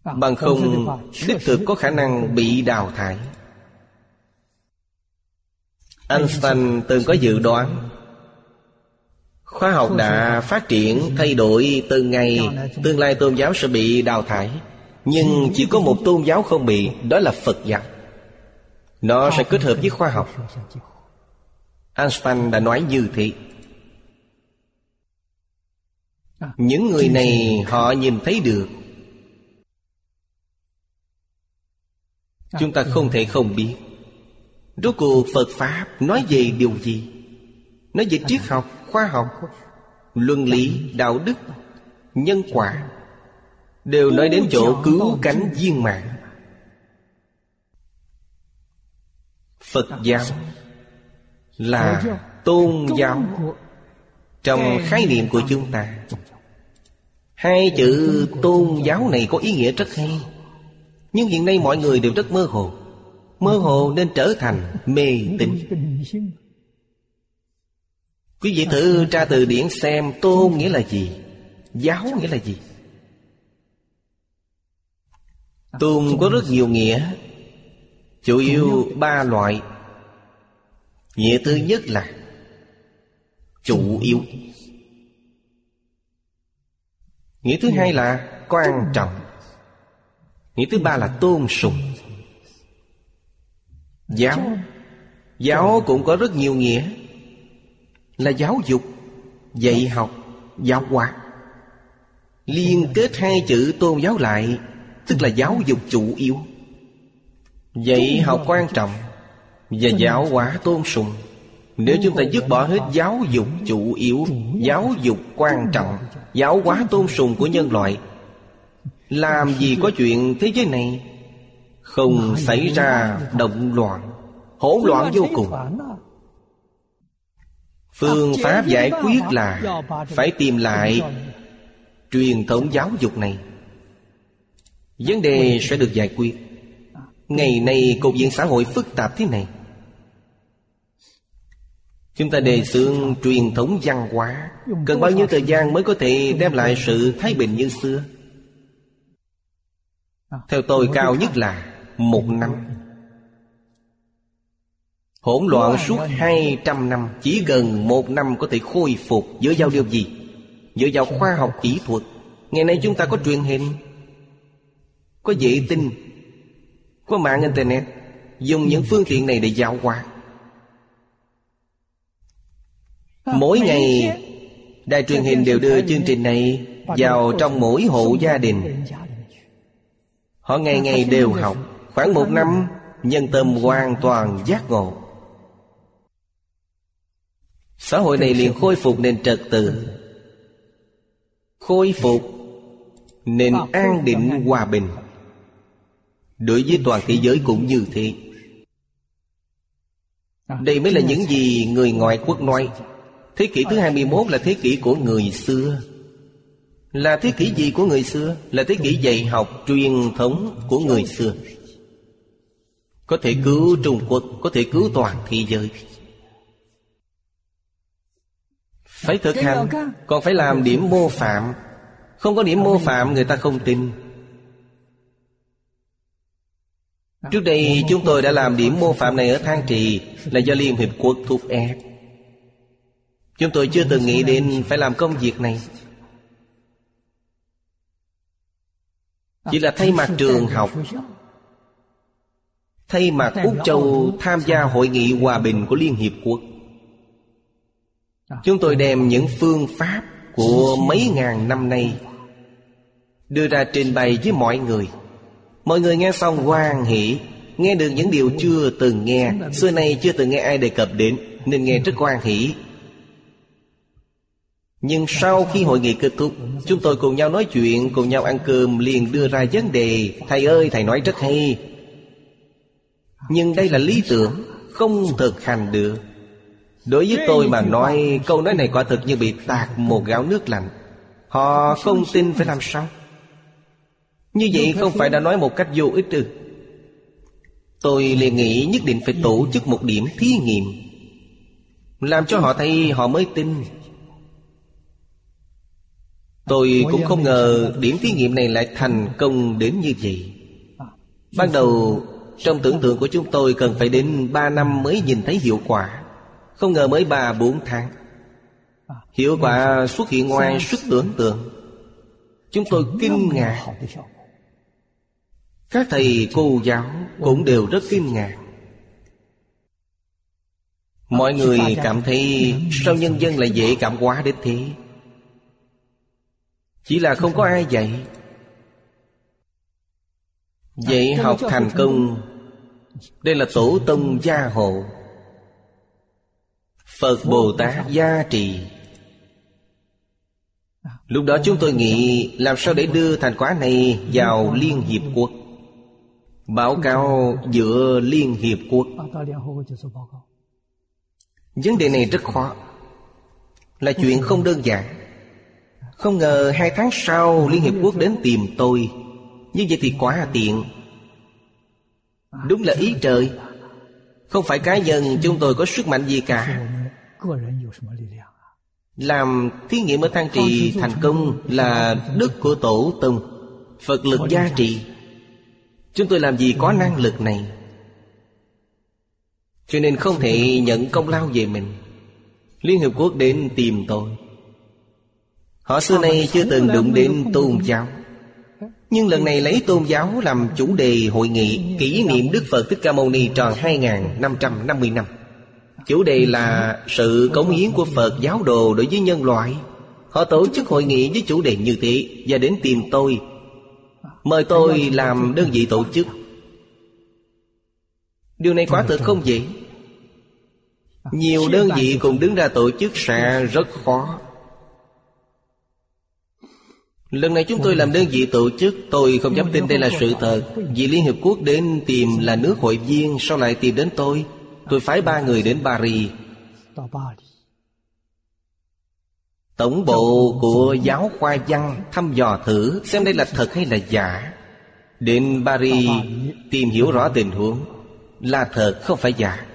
Bằng không, đích thực có khả năng bị đào thải. Einstein từng có dự đoán. Khoa học đã phát triển, thay đổi từng ngày Tương lai tôn giáo sẽ bị đào thải, Nhưng chỉ có một tôn giáo không bị, Đó là Phật giáo. Nó sẽ kết hợp với khoa học. Einstein đã nói như thế. Những người này họ nhìn thấy được. Chúng ta không thể không biết. Rốt cuộc Phật Pháp nói về điều gì? Nói về triết học, khoa học Luân lý, đạo đức Nhân quả. Đều nói đến chỗ cứu cánh viên mạng Phật giáo Là tôn giáo. Trong khái niệm của chúng ta Hai chữ tôn giáo này có ý nghĩa rất hay. Nhưng hiện nay mọi người đều rất mơ hồ. Mơ hồ nên trở thành mê tín. Quý vị thử tra từ điển xem tôn nghĩa là gì, Giáo nghĩa là gì. Tôn có rất nhiều nghĩa, Chủ yếu ba loại. Nghĩa thứ nhất là Chủ yếu. Nghĩa thứ hai là quan trọng. Nghĩa thứ ba là tôn sùng. Giáo. Giáo cũng có rất nhiều nghĩa. Là giáo dục Dạy học Giáo hóa. Liên kết hai chữ tôn giáo lại Tức là giáo dục chủ yếu. Dạy học quan trọng Và giáo hóa tôn sùng. Nếu chúng ta dứt bỏ hết giáo dục chủ yếu Giáo dục quan trọng Giáo hóa tôn sùng của nhân loại Làm gì có chuyện thế giới này Không xảy ra động loạn Hỗn loạn vô cùng. Phương pháp giải quyết là Phải tìm lại Truyền thống giáo dục này. Vấn đề sẽ được giải quyết. Ngày nay cục diện xã hội phức tạp thế này. Chúng ta đề xướng truyền thống văn hóa. Cần bao nhiêu thời gian mới có thể đem lại sự thái bình như xưa? Theo tôi cao nhất là một năm. Hỗn loạn suốt hai trăm năm, Chỉ gần một năm có thể khôi phục. Dựa vào điều gì? Dựa vào khoa học kỹ thuật. Ngày nay chúng ta có truyền hình, Có vệ tinh, Có mạng internet. Dùng những phương tiện này để giao qua Mỗi ngày, Đài truyền hình đều đưa chương trình này Vào trong mỗi hộ gia đình. Họ ngày ngày đều học. Khoảng một năm, Nhân tâm hoàn toàn giác ngộ. Xã hội này liền khôi phục nền trật tự. Khôi phục nền an định hòa bình. Đối với toàn thế giới cũng như thế. Đây mới là những gì người ngoại quốc nói. Thế kỷ thứ 21 là thế kỷ của người xưa. Là thế kỷ gì của người xưa? Là thế kỷ dạy học truyền thống của người xưa. Có thể cứu Trung Quốc Có thể cứu toàn thế giới. Phải thực hành Còn phải làm điểm mô phạm. Không có điểm mô phạm người ta không tin. Trước đây chúng tôi đã làm điểm mô phạm này ở Thang Trì Là do Liên Hiệp Quốc thúc ép. Chúng tôi chưa từng nghĩ đến phải làm công việc này. Chỉ là thay mặt trường học Thay mặt Úc Châu tham gia hội nghị hòa bình của Liên Hiệp Quốc. Chúng tôi đem những phương pháp của mấy ngàn năm nay Đưa ra trình bày với mọi người. Mọi người nghe xong hoan hỷ Nghe được những điều chưa từng nghe. Xưa nay chưa từng nghe ai đề cập đến Nên nghe rất hoan hỷ. Nhưng sau khi hội nghị kết thúc Chúng tôi cùng nhau nói chuyện Cùng nhau ăn cơm liền đưa ra vấn đề. Thầy ơi thầy nói rất hay nhưng đây là lý tưởng, Không thực hành được. Đối với tôi mà nói, Câu nói này quả thực như bị tạt một gáo nước lạnh. Họ không tin phải làm sao? Như vậy không phải đã nói một cách vô ích ư Tôi liền nghĩ nhất định phải tổ chức một điểm thí nghiệm, Làm cho họ thấy họ mới tin. Tôi cũng không ngờ điểm thí nghiệm này lại thành công đến như vậy. Ban đầu trong tưởng tượng của chúng tôi cần phải đến 3 năm mới nhìn thấy hiệu quả. Không ngờ mới 3-4 tháng. Hiệu quả xuất hiện ngoài sức tưởng tượng. Chúng tôi kinh ngạc. Các thầy cô giáo cũng đều rất kinh ngạc. Mọi người cảm thấy Sao nhân dân lại dễ cảm hóa đến thế? Chỉ là không có ai dạy. Dạy học thành công đây là tổ tông gia hộ. Phật Bồ Tát gia trì. Lúc đó chúng tôi nghĩ, Làm sao để đưa thành quả này vào Liên Hiệp Quốc? Báo cáo giữa Liên Hiệp Quốc. Vấn đề này rất khó. Là chuyện không đơn giản. Không ngờ hai tháng sau Liên Hiệp Quốc đến tìm tôi. Như vậy thì quá tiện đúng là ý trời. Không phải cá nhân, chúng tôi có sức mạnh gì cả. Làm thí nghiệm ở thang trì thành công là đức của tổ tông, phật lực gia trị chúng tôi làm gì có năng lực này? Cho nên không thể nhận công lao về mình. Liên hiệp quốc đến tìm tôi. Họ xưa nay chưa từng đụng đến tôn giáo. Nhưng lần này lấy tôn giáo làm chủ đề hội nghị Kỷ niệm Đức Phật Thích Ca Mâu Ni tròn 2.550 năm. Chủ đề là sự cống hiến của Phật giáo đồ đối với nhân loại. Họ tổ chức hội nghị với chủ đề như thế Và đến tìm tôi. Mời tôi làm đơn vị tổ chức. Điều này quả thực không dễ. Nhiều đơn vị cùng đứng ra tổ chức sẽ rất khó. Lần này chúng tôi làm đơn vị tổ chức, Tôi không dám tin đây là sự thật. Vì Liên Hiệp Quốc đến tìm là nước hội viên, Sau lại tìm đến tôi. Tôi phái ba người đến Paris. Tổng bộ của giáo khoa văn thăm dò thử Xem đây là thật hay là giả. Đến Paris tìm hiểu rõ tình huống. Là thật, không phải giả.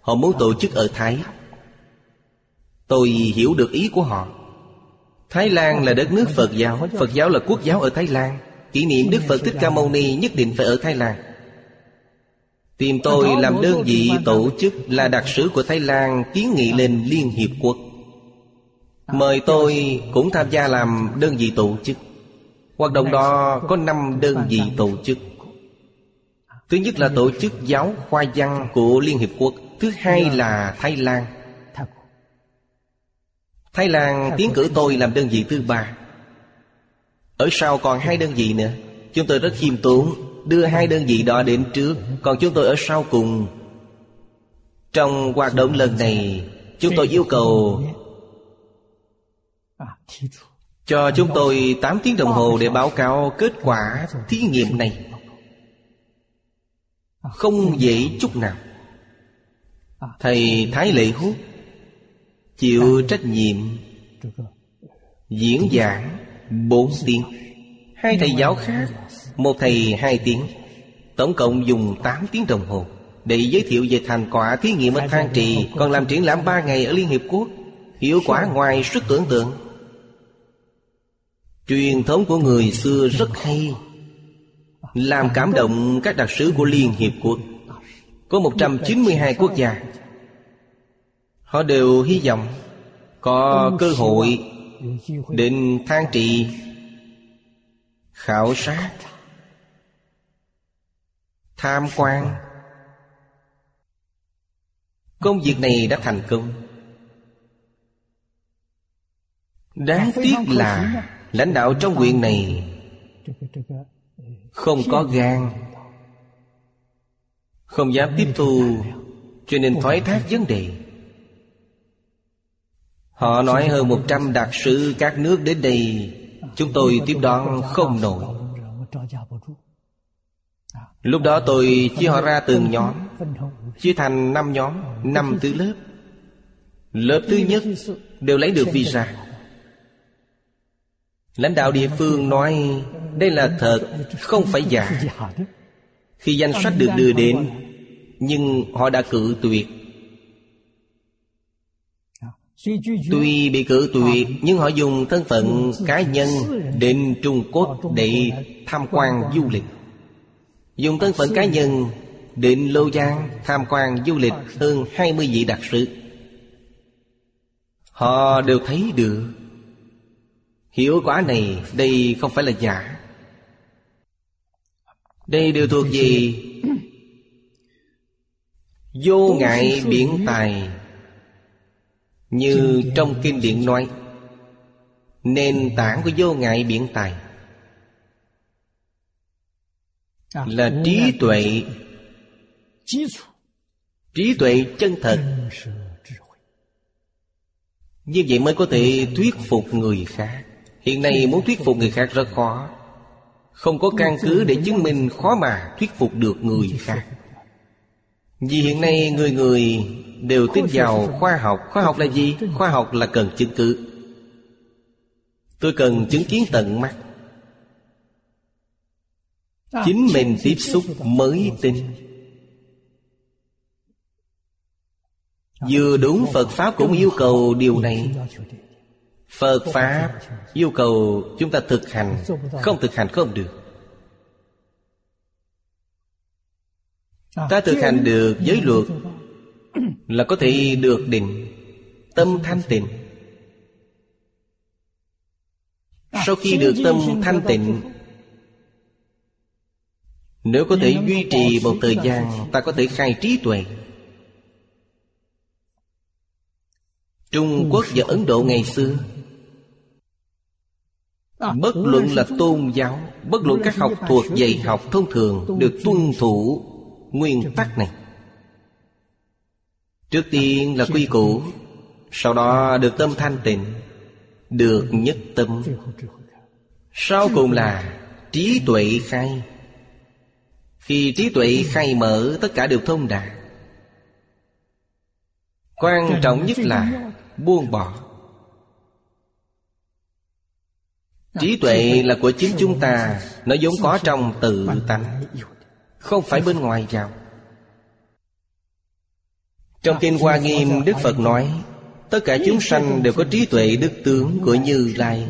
Họ muốn tổ chức ở Thái. Tôi hiểu được ý của họ. Thái Lan là đất nước Phật giáo. Phật giáo là quốc giáo ở Thái Lan. Kỷ niệm Đức Phật Thích Ca Mâu Ni nhất định phải ở Thái Lan. Tìm tôi làm đơn vị tổ chức là đặc sứ của Thái Lan kiến nghị lên Liên Hiệp Quốc. Mời tôi cũng tham gia làm đơn vị tổ chức. Hoạt động đó có 5 đơn vị tổ chức. Thứ nhất là tổ chức giáo khoa văn của Liên Hiệp Quốc, Thứ hai là Thái Lan. Thái Lan tiến cử tôi làm đơn vị thứ ba. Ở sau còn hai đơn vị nữa. Chúng tôi rất khiêm tốn Đưa hai đơn vị đó đến trước. Còn chúng tôi ở sau cùng. Trong hoạt động lần này Chúng tôi yêu cầu Cho chúng tôi 8 tiếng đồng hồ để báo cáo kết quả thí nghiệm này. Không dễ chút nào. Thầy Thái Lệ Hút Chịu trách nhiệm. Diễn giảng bốn tiếng. Hai thầy giáo khác, Một thầy hai tiếng. Tổng cộng dùng 8 tiếng đồng hồ Để giới thiệu về thành quả thí nghiệm ở Thang Trì, Còn làm triển lãm 3 ngày ở Liên Hiệp Quốc. Hiệu quả ngoài sức tưởng tượng. Truyền thống của người xưa rất hay. Làm cảm động các đặc sứ của Liên Hiệp Quốc. Có 192 quốc gia Họ đều hy vọng Có cơ hội Đến thang trì Khảo sát. Tham quan. Công việc này đã thành công. Đáng tiếc là Lãnh đạo trong huyện này Không có gan Không dám tiếp thu Cho nên thoái thác vấn đề. Họ nói hơn 100 đặc sư các nước đến đây. Chúng tôi tiếp đón không nổi. Lúc đó tôi chia họ ra từng nhóm Chia thành 5 nhóm năm thứ lớp. Lớp thứ nhất đều lấy được visa. Lãnh đạo địa phương nói Đây là thật, không phải giả. Khi danh sách được đưa đến Nhưng họ đã cử tuyệt tuy bị cự tuyệt nhưng họ dùng thân phận cá nhân đến trung quốc để tham quan du lịch. Dùng thân phận cá nhân đến lô giang tham quan du lịch hơn 20 vị đặc sứ họ đều thấy được. Hiệu quả này đây không phải là giả. Đây đều thuộc gì? Vô ngại biển tài Như trong kinh điển nói Nền tảng của vô ngại biển tài. Là trí tuệ. Trí tuệ chân thật. Như vậy mới có thể thuyết phục người khác. Hiện nay muốn thuyết phục người khác rất khó. Không có căn cứ để chứng minh khó mà thuyết phục được người khác. Vì hiện nay người người đều tin vào khoa học. Khoa học là gì? Khoa học là cần chứng cứ. Tôi cần chứng kiến tận mắt. Chính mình tiếp xúc mới tin. Vừa đúng Phật Pháp cũng yêu cầu điều này. Phật Pháp yêu cầu chúng ta thực hành. Không thực hành không được. Ta thực hành được giới luật là có thể được định Tâm thanh tịnh. Sau khi được tâm thanh tịnh, Nếu có thể duy trì một thời gian, Ta có thể khai trí tuệ. Trung Quốc và Ấn Độ ngày xưa, Bất luận là tôn giáo, Bất luận các học thuộc dạy học thông thường Được tuân thủ nguyên tắc này. Trước tiên là quy củ, Sau đó được tâm thanh tịnh, Được nhất tâm. Sau cùng là trí tuệ khai. Khi trí tuệ khai mở, Tất cả đều thông đạt. Quan trọng nhất là buông bỏ. Trí tuệ là của chính chúng ta, Nó vốn có trong tự tánh, Không phải bên ngoài vào. Trong Kinh Hoa Nghiêm, Đức Phật nói, Tất cả chúng sanh đều có trí tuệ đức tướng của Như Lai.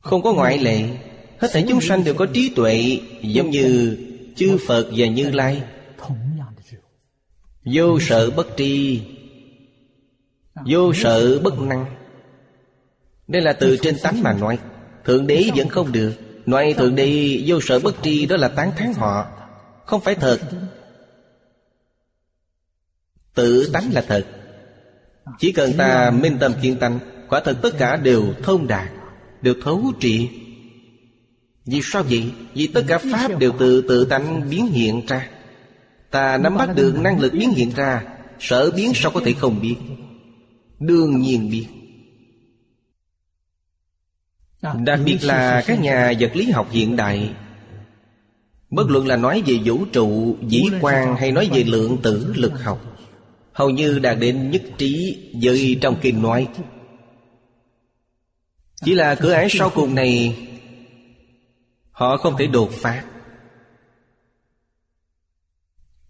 Không có ngoại lệ, Hết thảy chúng sanh đều có trí tuệ Giống như chư Phật và Như Lai. Vô sợ bất tri, Vô sợ bất năng. Đây là từ trên tánh mà nói, Thượng đế vẫn không được. Nói thượng đế vô sợ bất tri Đó là tán thán họ, Không phải thật. Tự tánh là thật. Chỉ cần ta minh tâm kiên tánh Quả thật tất cả đều thông đạt Đều thấu trị. Vì sao vậy? Vì tất cả Pháp đều từ tự tánh biến hiện ra. Ta nắm bắt được năng lực biến hiện ra Sở biến sao có thể không biết? Đương nhiên biết. Đặc biệt là các nhà vật lý học hiện đại. Bất luận là nói về vũ trụ, dĩ quan hay nói về lượng tử lực học Hầu như đạt đến nhất trí với trong kinh nói. Chỉ là cửa ải sau cùng này, Họ không thể đột phá.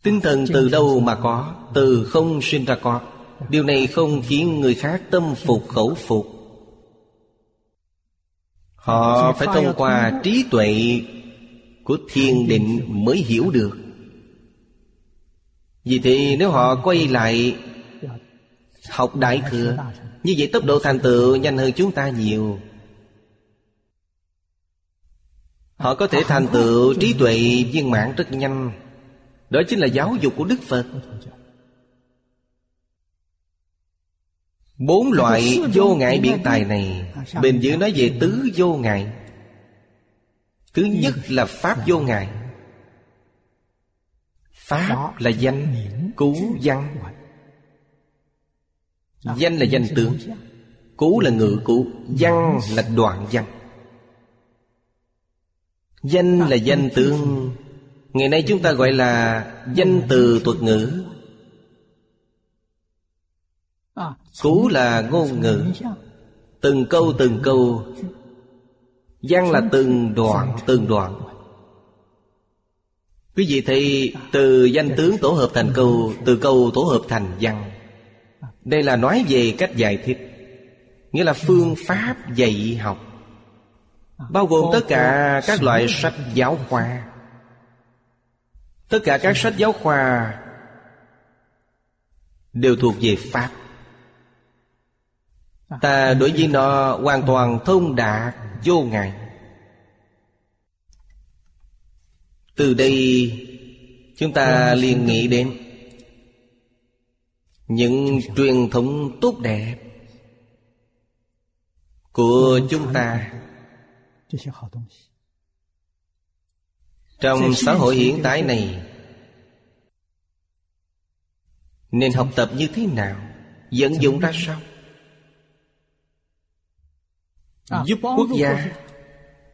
Tinh thần từ đâu mà có, Từ không sinh ra có. Điều này không khiến người khác tâm phục khẩu phục. Họ phải thông qua trí tuệ của thiên định mới hiểu được. Vì thế nếu họ quay lại học đại thừa, Như vậy tốc độ thành tựu nhanh hơn chúng ta nhiều. Họ có thể thành tựu trí tuệ viên mãn rất nhanh. Đó chính là giáo dục của Đức Phật. Bốn loại vô ngại biện tài này, Bên dưới nói về tứ vô ngại. Thứ nhất là Pháp vô ngại. Pháp là danh Cú văn. Danh là danh tướng. Cú là ngự cú Văn là đoạn văn. Danh là danh tướng. Ngày nay chúng ta gọi là Danh từ thuật ngữ. Cú là ngôn ngữ. Từng câu từng câu. Văn là từng đoạn từng đoạn Quý vị thấy từ danh tướng tổ hợp thành câu, Từ câu tổ hợp thành văn. Đây là nói về cách giải thích, Nghĩa là phương pháp dạy học, Bao gồm tất cả các loại sách giáo khoa. Tất cả các sách giáo khoa Đều thuộc về Pháp. Ta đối với nó hoàn toàn thông đạt vô ngại. Từ đây chúng ta liền nghĩ đến những truyền thống tốt đẹp của chúng ta. Trong xã hội hiện tại này, nên học tập như thế nào? Dẫn dụng ra sao? Giúp quốc gia,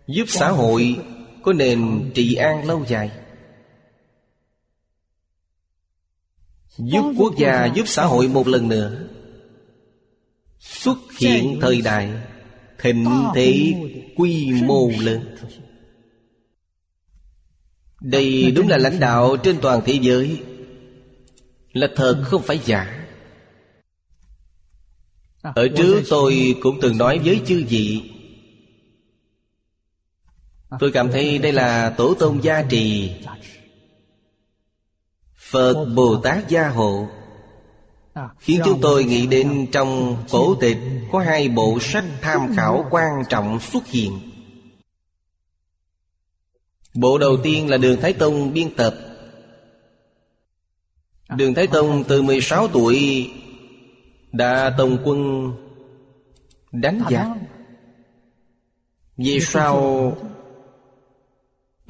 giúp xã hội có nền trị an lâu dài. Giúp quốc gia giúp xã hội một lần nữa. Xuất hiện thời đại thịnh thế quy mô lớn. Đây đúng là lãnh đạo trên toàn thế giới. Là thật không phải giả. Ở trước tôi cũng từng nói với chư vị Tôi cảm thấy đây là tổ tôn gia trì. Phật Bồ Tát gia hộ. Khiến chúng tôi nghĩ đến trong cổ tịch Có hai bộ sách tham khảo quan trọng xuất hiện. Bộ đầu tiên là Đường Thái Tông biên tập. Đường Thái Tông từ 16 tuổi Đã tổng quân, đánh giặc. Vì sao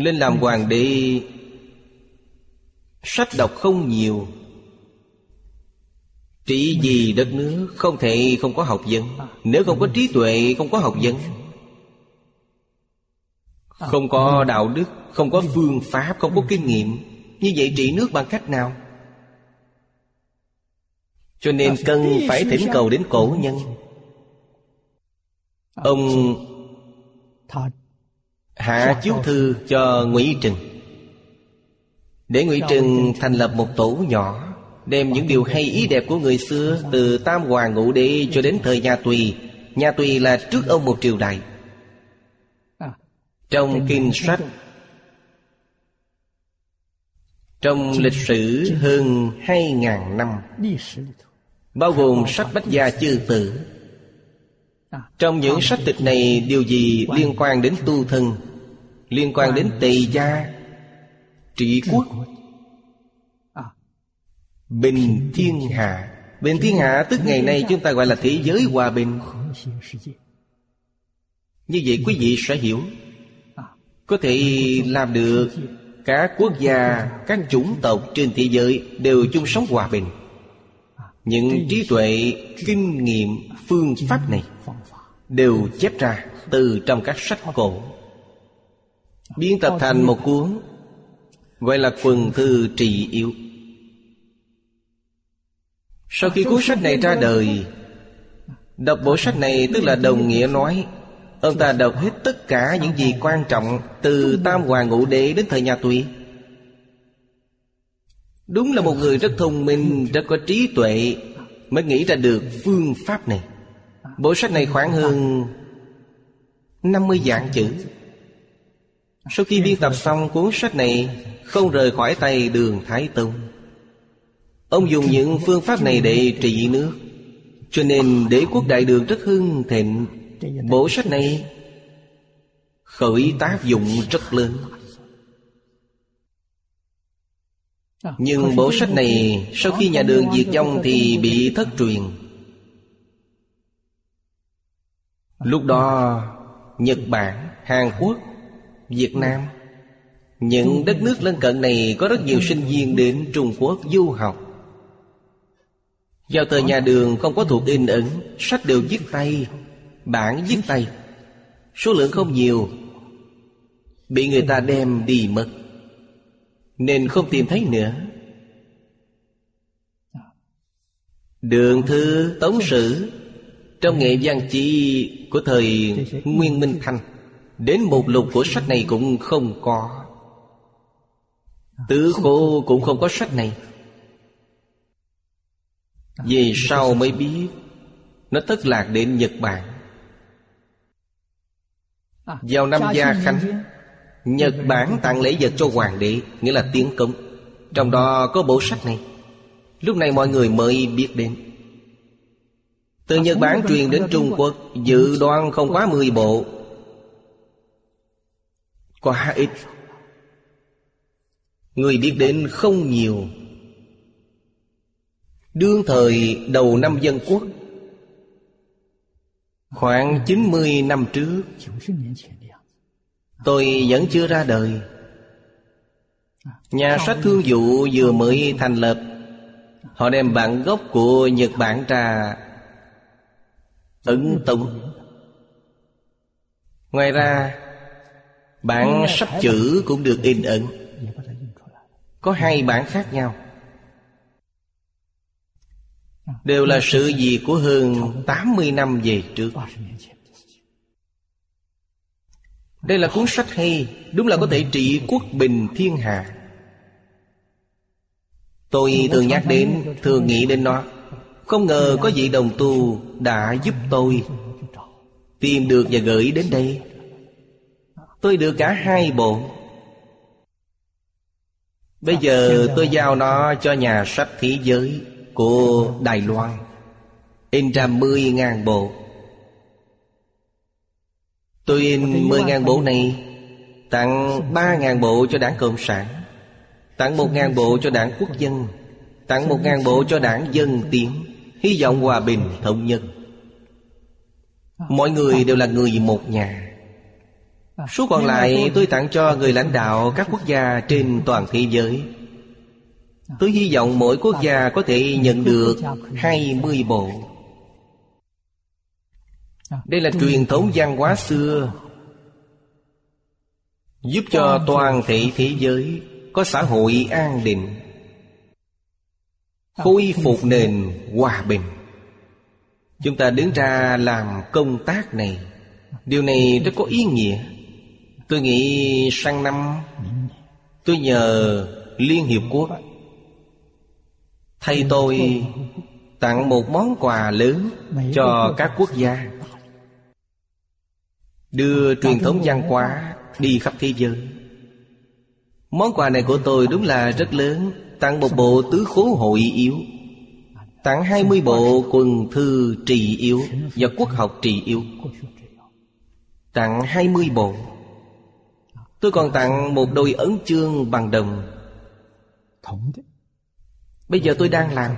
lên làm hoàng đế Sách đọc không nhiều. Trị vì đất nước Không thể không có học vấn. Nếu không có trí tuệ Không có học vấn. Không có đạo đức Không có phương pháp Không có kinh nghiệm. Như vậy trị nước bằng cách nào? Cho nên cần phải thỉnh cầu đến cổ nhân. Ông 他 hạ chiếu thư cho ngụy trừng. Để ngụy trừng thành lập một tổ nhỏ đem những điều hay ý đẹp của người xưa từ tam hoàng ngũ đế cho đến thời nhà tùy. Nhà tùy là trước ông một triều đại. Trong kinh sách trong lịch sử hơn hai ngàn năm bao gồm sách bách gia chư tử. Trong những sách tịch này điều gì liên quan đến tu thân? liên quan đến tề gia trị quốc. bình thiên hạ bình thiên hạ tức ngày nay chúng ta gọi là thế giới hòa bình. Như vậy quý vị sẽ hiểu. Có thể làm được. cả quốc gia các chủng tộc trên thế giới đều chung sống hòa bình. Những trí tuệ kinh nghiệm phương pháp này đều chép ra từ trong các sách cổ biên tập thành một cuốn. Gọi là quần thư trị yếu sau khi cuốn sách này ra đời, đọc bộ sách này tức là đồng nghĩa nói, ông ta đọc hết tất cả những gì quan trọng từ tam hoàng ngũ đế đến thời nhà tùy. Đúng là một người rất thông minh, rất có trí tuệ, mới nghĩ ra được phương pháp này. Bộ sách này khoảng hơn 50 dạng chữ. Sau khi biên tập xong cuốn sách này Không rời khỏi tay đường Thái Tông. Ông dùng những phương pháp này để trị nước. Cho nên đế quốc đại đường rất hưng thịnh Bộ sách này Khởi tác dụng rất lớn. Nhưng bộ sách này Sau khi nhà đường diệt vong Thì bị thất truyền. Lúc đó Nhật Bản, Hàn Quốc, Việt Nam. Những đất nước lân cận này Có rất nhiều sinh viên đến Trung Quốc du học. Vào tờ nhà đường không có thuộc in ấn, Sách đều viết tay Bản viết tay. Số lượng không nhiều, Bị người ta đem đi mất, Nên không tìm thấy nữa. Đường thư tống sử, Trong nghệ văn chi của thời Nguyên Minh Thanh. Đến một lục của sách này cũng không có. Tứ khổ cũng không có sách này. Vì sau mới biết? Nó thất lạc đến Nhật Bản. Vào năm Gia Khánh, Nhật Bản tặng lễ vật cho hoàng đế, Nghĩa là tiến công Trong đó có bộ sách này. Lúc này mọi người mới biết đến. Từ Nhật Bản truyền đến Trung Quốc, Dự đoán không quá 10 bộ quá ít người biết đến không nhiều. Đương thời đầu năm dân quốc, khoảng 90 năm trước, tôi vẫn chưa ra đời. Nhà sách thương vụ vừa mới thành lập, họ đem bản gốc của nhật bản ra ứng tụng ngoài ra Bản sắp chữ cũng được in ấn. Có hai bản khác nhau. Đều là sự gì của hơn 80 năm về trước. Đây là cuốn sách hay Đúng là có thể trị quốc bình thiên hạ. Tôi thường nhắc đến Thường nghĩ đến nó. Không ngờ có vị đồng tu Đã giúp tôi Tìm được và gửi đến đây. Tôi được cả hai bộ. Bây giờ tôi giao nó cho nhà sách thế giới Của Đài Loan. In ra 10.000 bộ. Tôi in 10.000 bộ này Tặng 3.000 bộ cho đảng Cộng sản Tặng 1.000 bộ cho đảng Quốc dân Tặng 1.000 bộ cho đảng Dân Tiến. Hy vọng hòa bình thống nhất. Mọi người đều là người một nhà Số còn lại tôi tặng cho người lãnh đạo các quốc gia trên toàn thế giới. Tôi hy vọng mỗi quốc gia có thể nhận được 20 bộ. Đây là truyền thống văn hóa xưa, Giúp cho toàn thể thế giới Có xã hội an định, Khôi phục nền hòa bình. Chúng ta đứng ra làm công tác này. Điều này rất có ý nghĩa. Tôi nghĩ sang năm, Tôi nhờ Liên Hiệp Quốc thay tôi tặng một món quà lớn cho các quốc gia. Đưa truyền thống văn hóa đi khắp thế giới. Món quà này của tôi đúng là rất lớn, Tặng một bộ tứ khố hội yếu, Tặng 20 bộ quần thư trị yếu Và quốc học trị yếu, Tặng 20 bộ. Tôi còn tặng một đôi ấn chương bằng đồng. Bây giờ tôi đang làm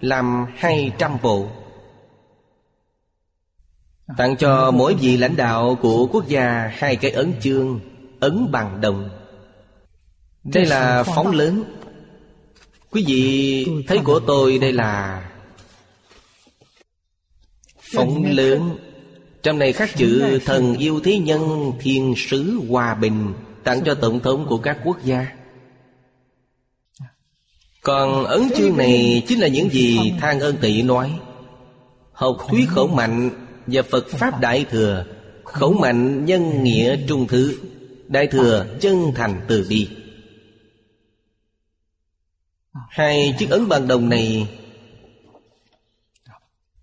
Làm 200 bộ. Tặng cho mỗi vị lãnh đạo của quốc gia Hai cái ấn chương Ấn bằng đồng. Đây là phóng lớn. Quý vị thấy của tôi đây là Phóng lớn. Trong này khắc chữ Thần yêu thế nhân, Thiên sứ hòa bình, Tặng cho tổng thống của các quốc gia. Còn ấn chương này Chính là những gì Thang ơn Tị nói. Học thuyết khẩu mạnh Và Phật Pháp Đại Thừa, Khẩu mạnh nhân nghĩa trung thứ, Đại Thừa chân thành từ bi. Hai chiếc ấn bằng đồng này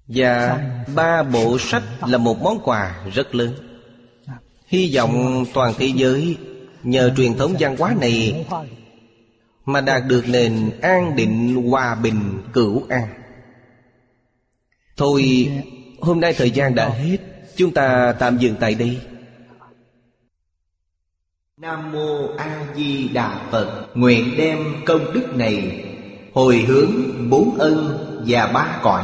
và ba bộ sách là một món quà rất lớn. Hy vọng toàn thế giới Nhờ truyền thống văn hóa này Mà đạt được nền an định hòa bình cửu an. Thôi, hôm nay thời gian đã hết. Chúng ta tạm dừng tại đây. Nam Mô A Di Đà Phật. Nguyện đem công đức này Hồi hướng bốn ân và ba cõi.